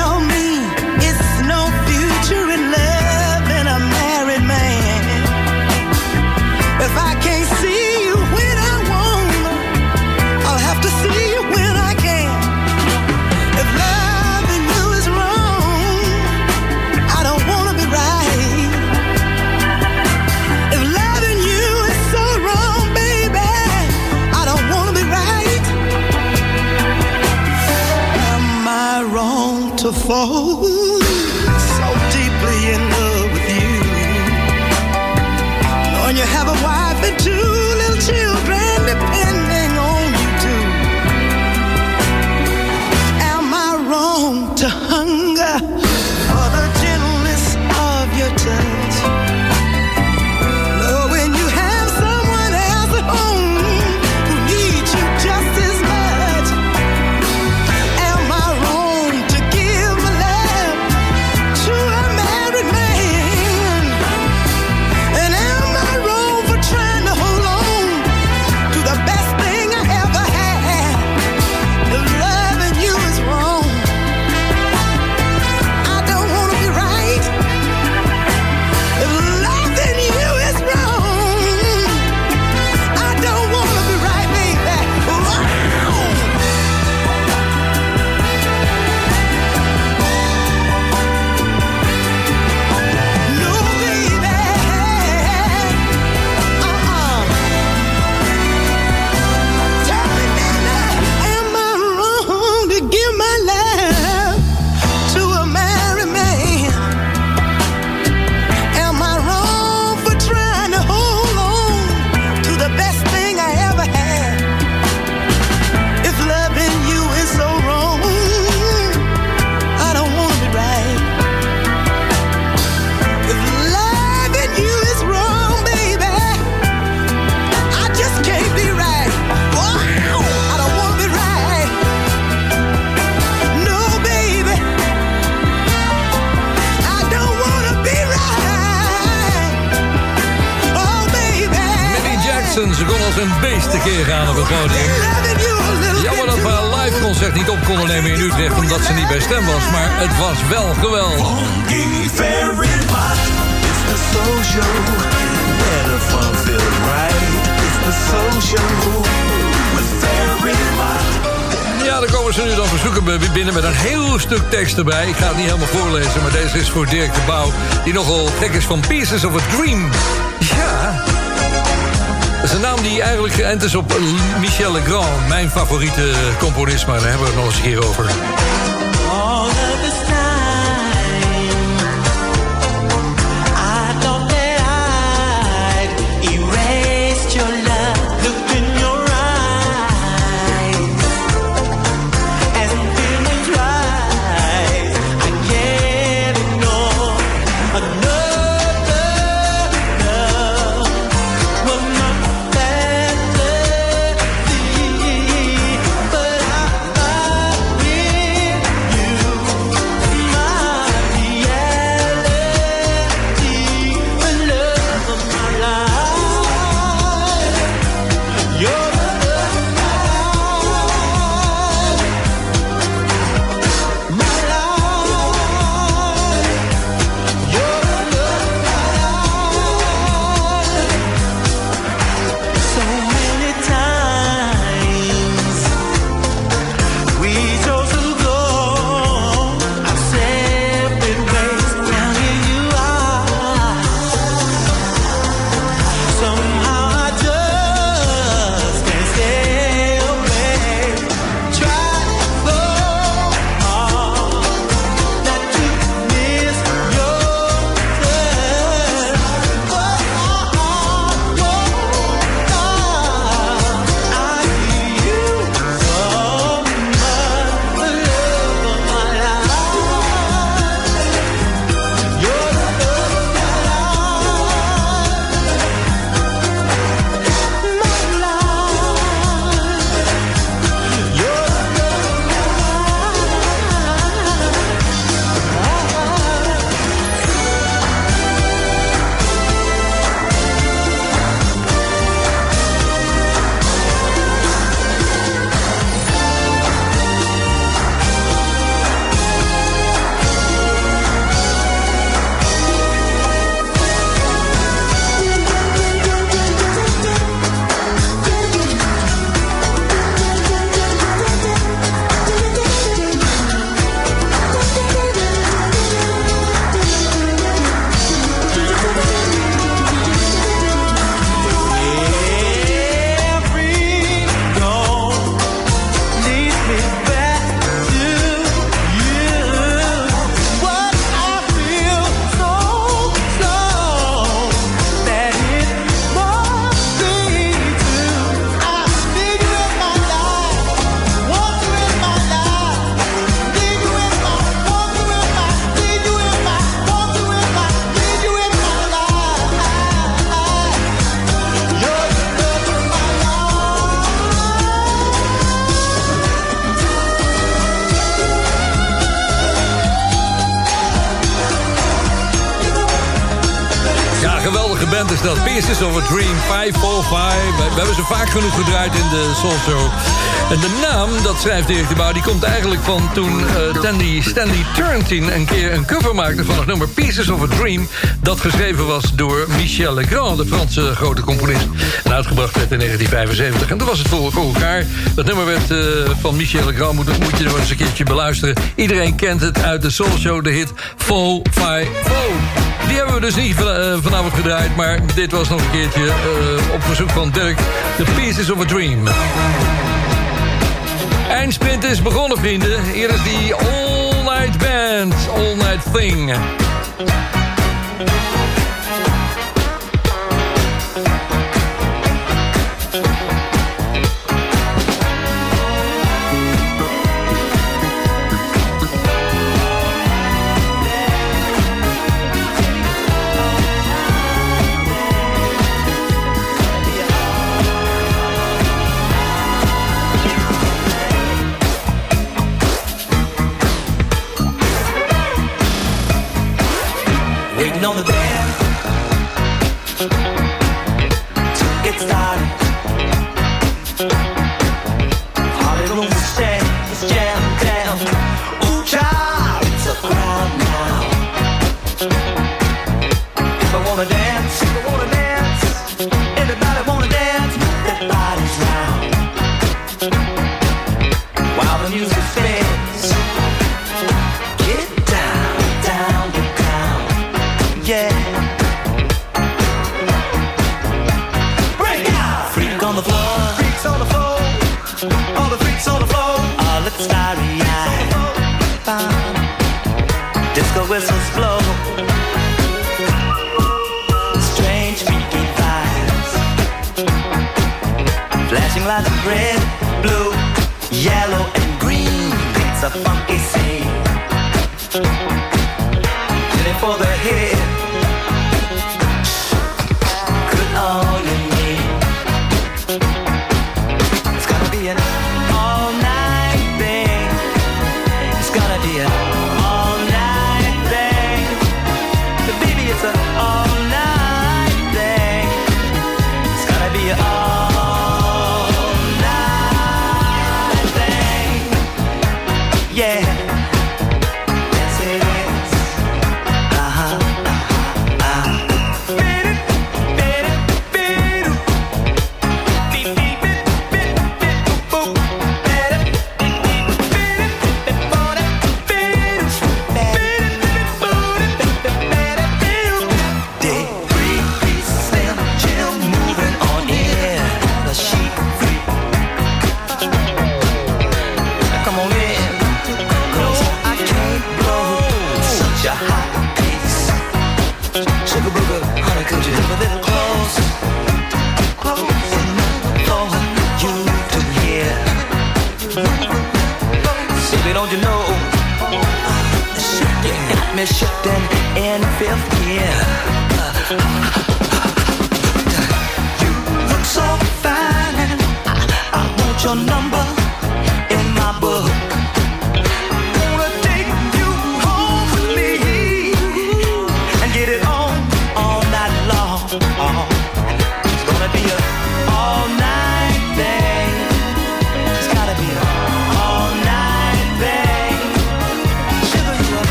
wrong tekeer gaan op het podium. Jammer dat we haar live concert niet op konden nemen in Utrecht... omdat ze niet bij stem was, maar het was wel geweldig. Ja, dan komen ze nu dan verzoeken binnen met een heel stuk tekst erbij. Ik ga het niet helemaal voorlezen, maar deze is voor Dirk de Pauw... die nogal gek is van Pieces of a Dream. Ja, dat is een naam die eigenlijk geënt is op Michel Legrand... mijn favoriete componist, maar daar hebben we het nog eens een keer over. Genoeg gedraaid in de Soul Show. En de naam, dat schrijft Erik de Bouw... die komt eigenlijk van toen eh, Tandy, Stanley Turrentine... een keer een cover maakte van het nummer Pieces of a Dream... dat geschreven was door Michel Legrand, de Franse grote componist. En uitgebracht werd in 1975. En toen was het voor, voor elkaar. Dat nummer werd eh, van Michel Legrand, moet, moet je nog eens een keertje beluisteren. Iedereen kent het uit de Soul Show, de hit Faux Fi. Die hebben we dus niet eh, vanavond gedraaid... maar dit was nog een keertje eh, op verzoek van Dirk... The Pieces of a Dream. Eindsprint is begonnen, vrienden. Hier is die All Night Band, All Night Thing. The band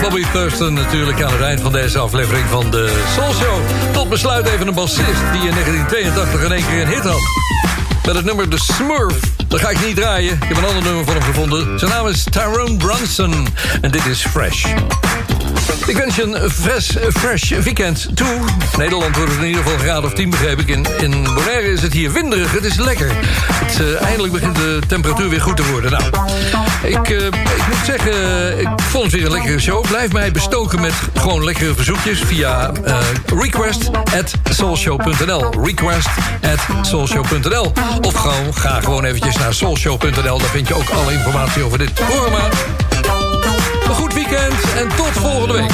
Bobby Thurston natuurlijk aan het eind van deze aflevering van de Soul Show. Tot besluit even een bassist die in 1982 in één keer een hit had. Met het nummer The Smurf. Dat ga ik niet draaien. Ik heb een ander nummer van hem gevonden. Zijn naam is Tyrone Brunson. En dit is Fresh. Ik wens je een fresh, fresh weekend toe. Nederland wordt in ieder geval een of 10, begreep ik. In, in Bonaire is het hier winderig. Het is lekker. Het, eh, eindelijk begint de temperatuur weer goed te worden. Nou, ik, eh, ik moet zeggen, ik vond het weer een lekkere show. Blijf mij bestoken met gewoon lekkere verzoekjes via eh, request at soulshow.nl. Request at soulshow.nl. Of gewoon, ga gewoon eventjes naar soulshow.nl. Daar vind je ook alle informatie over dit programma. En tot volgende week.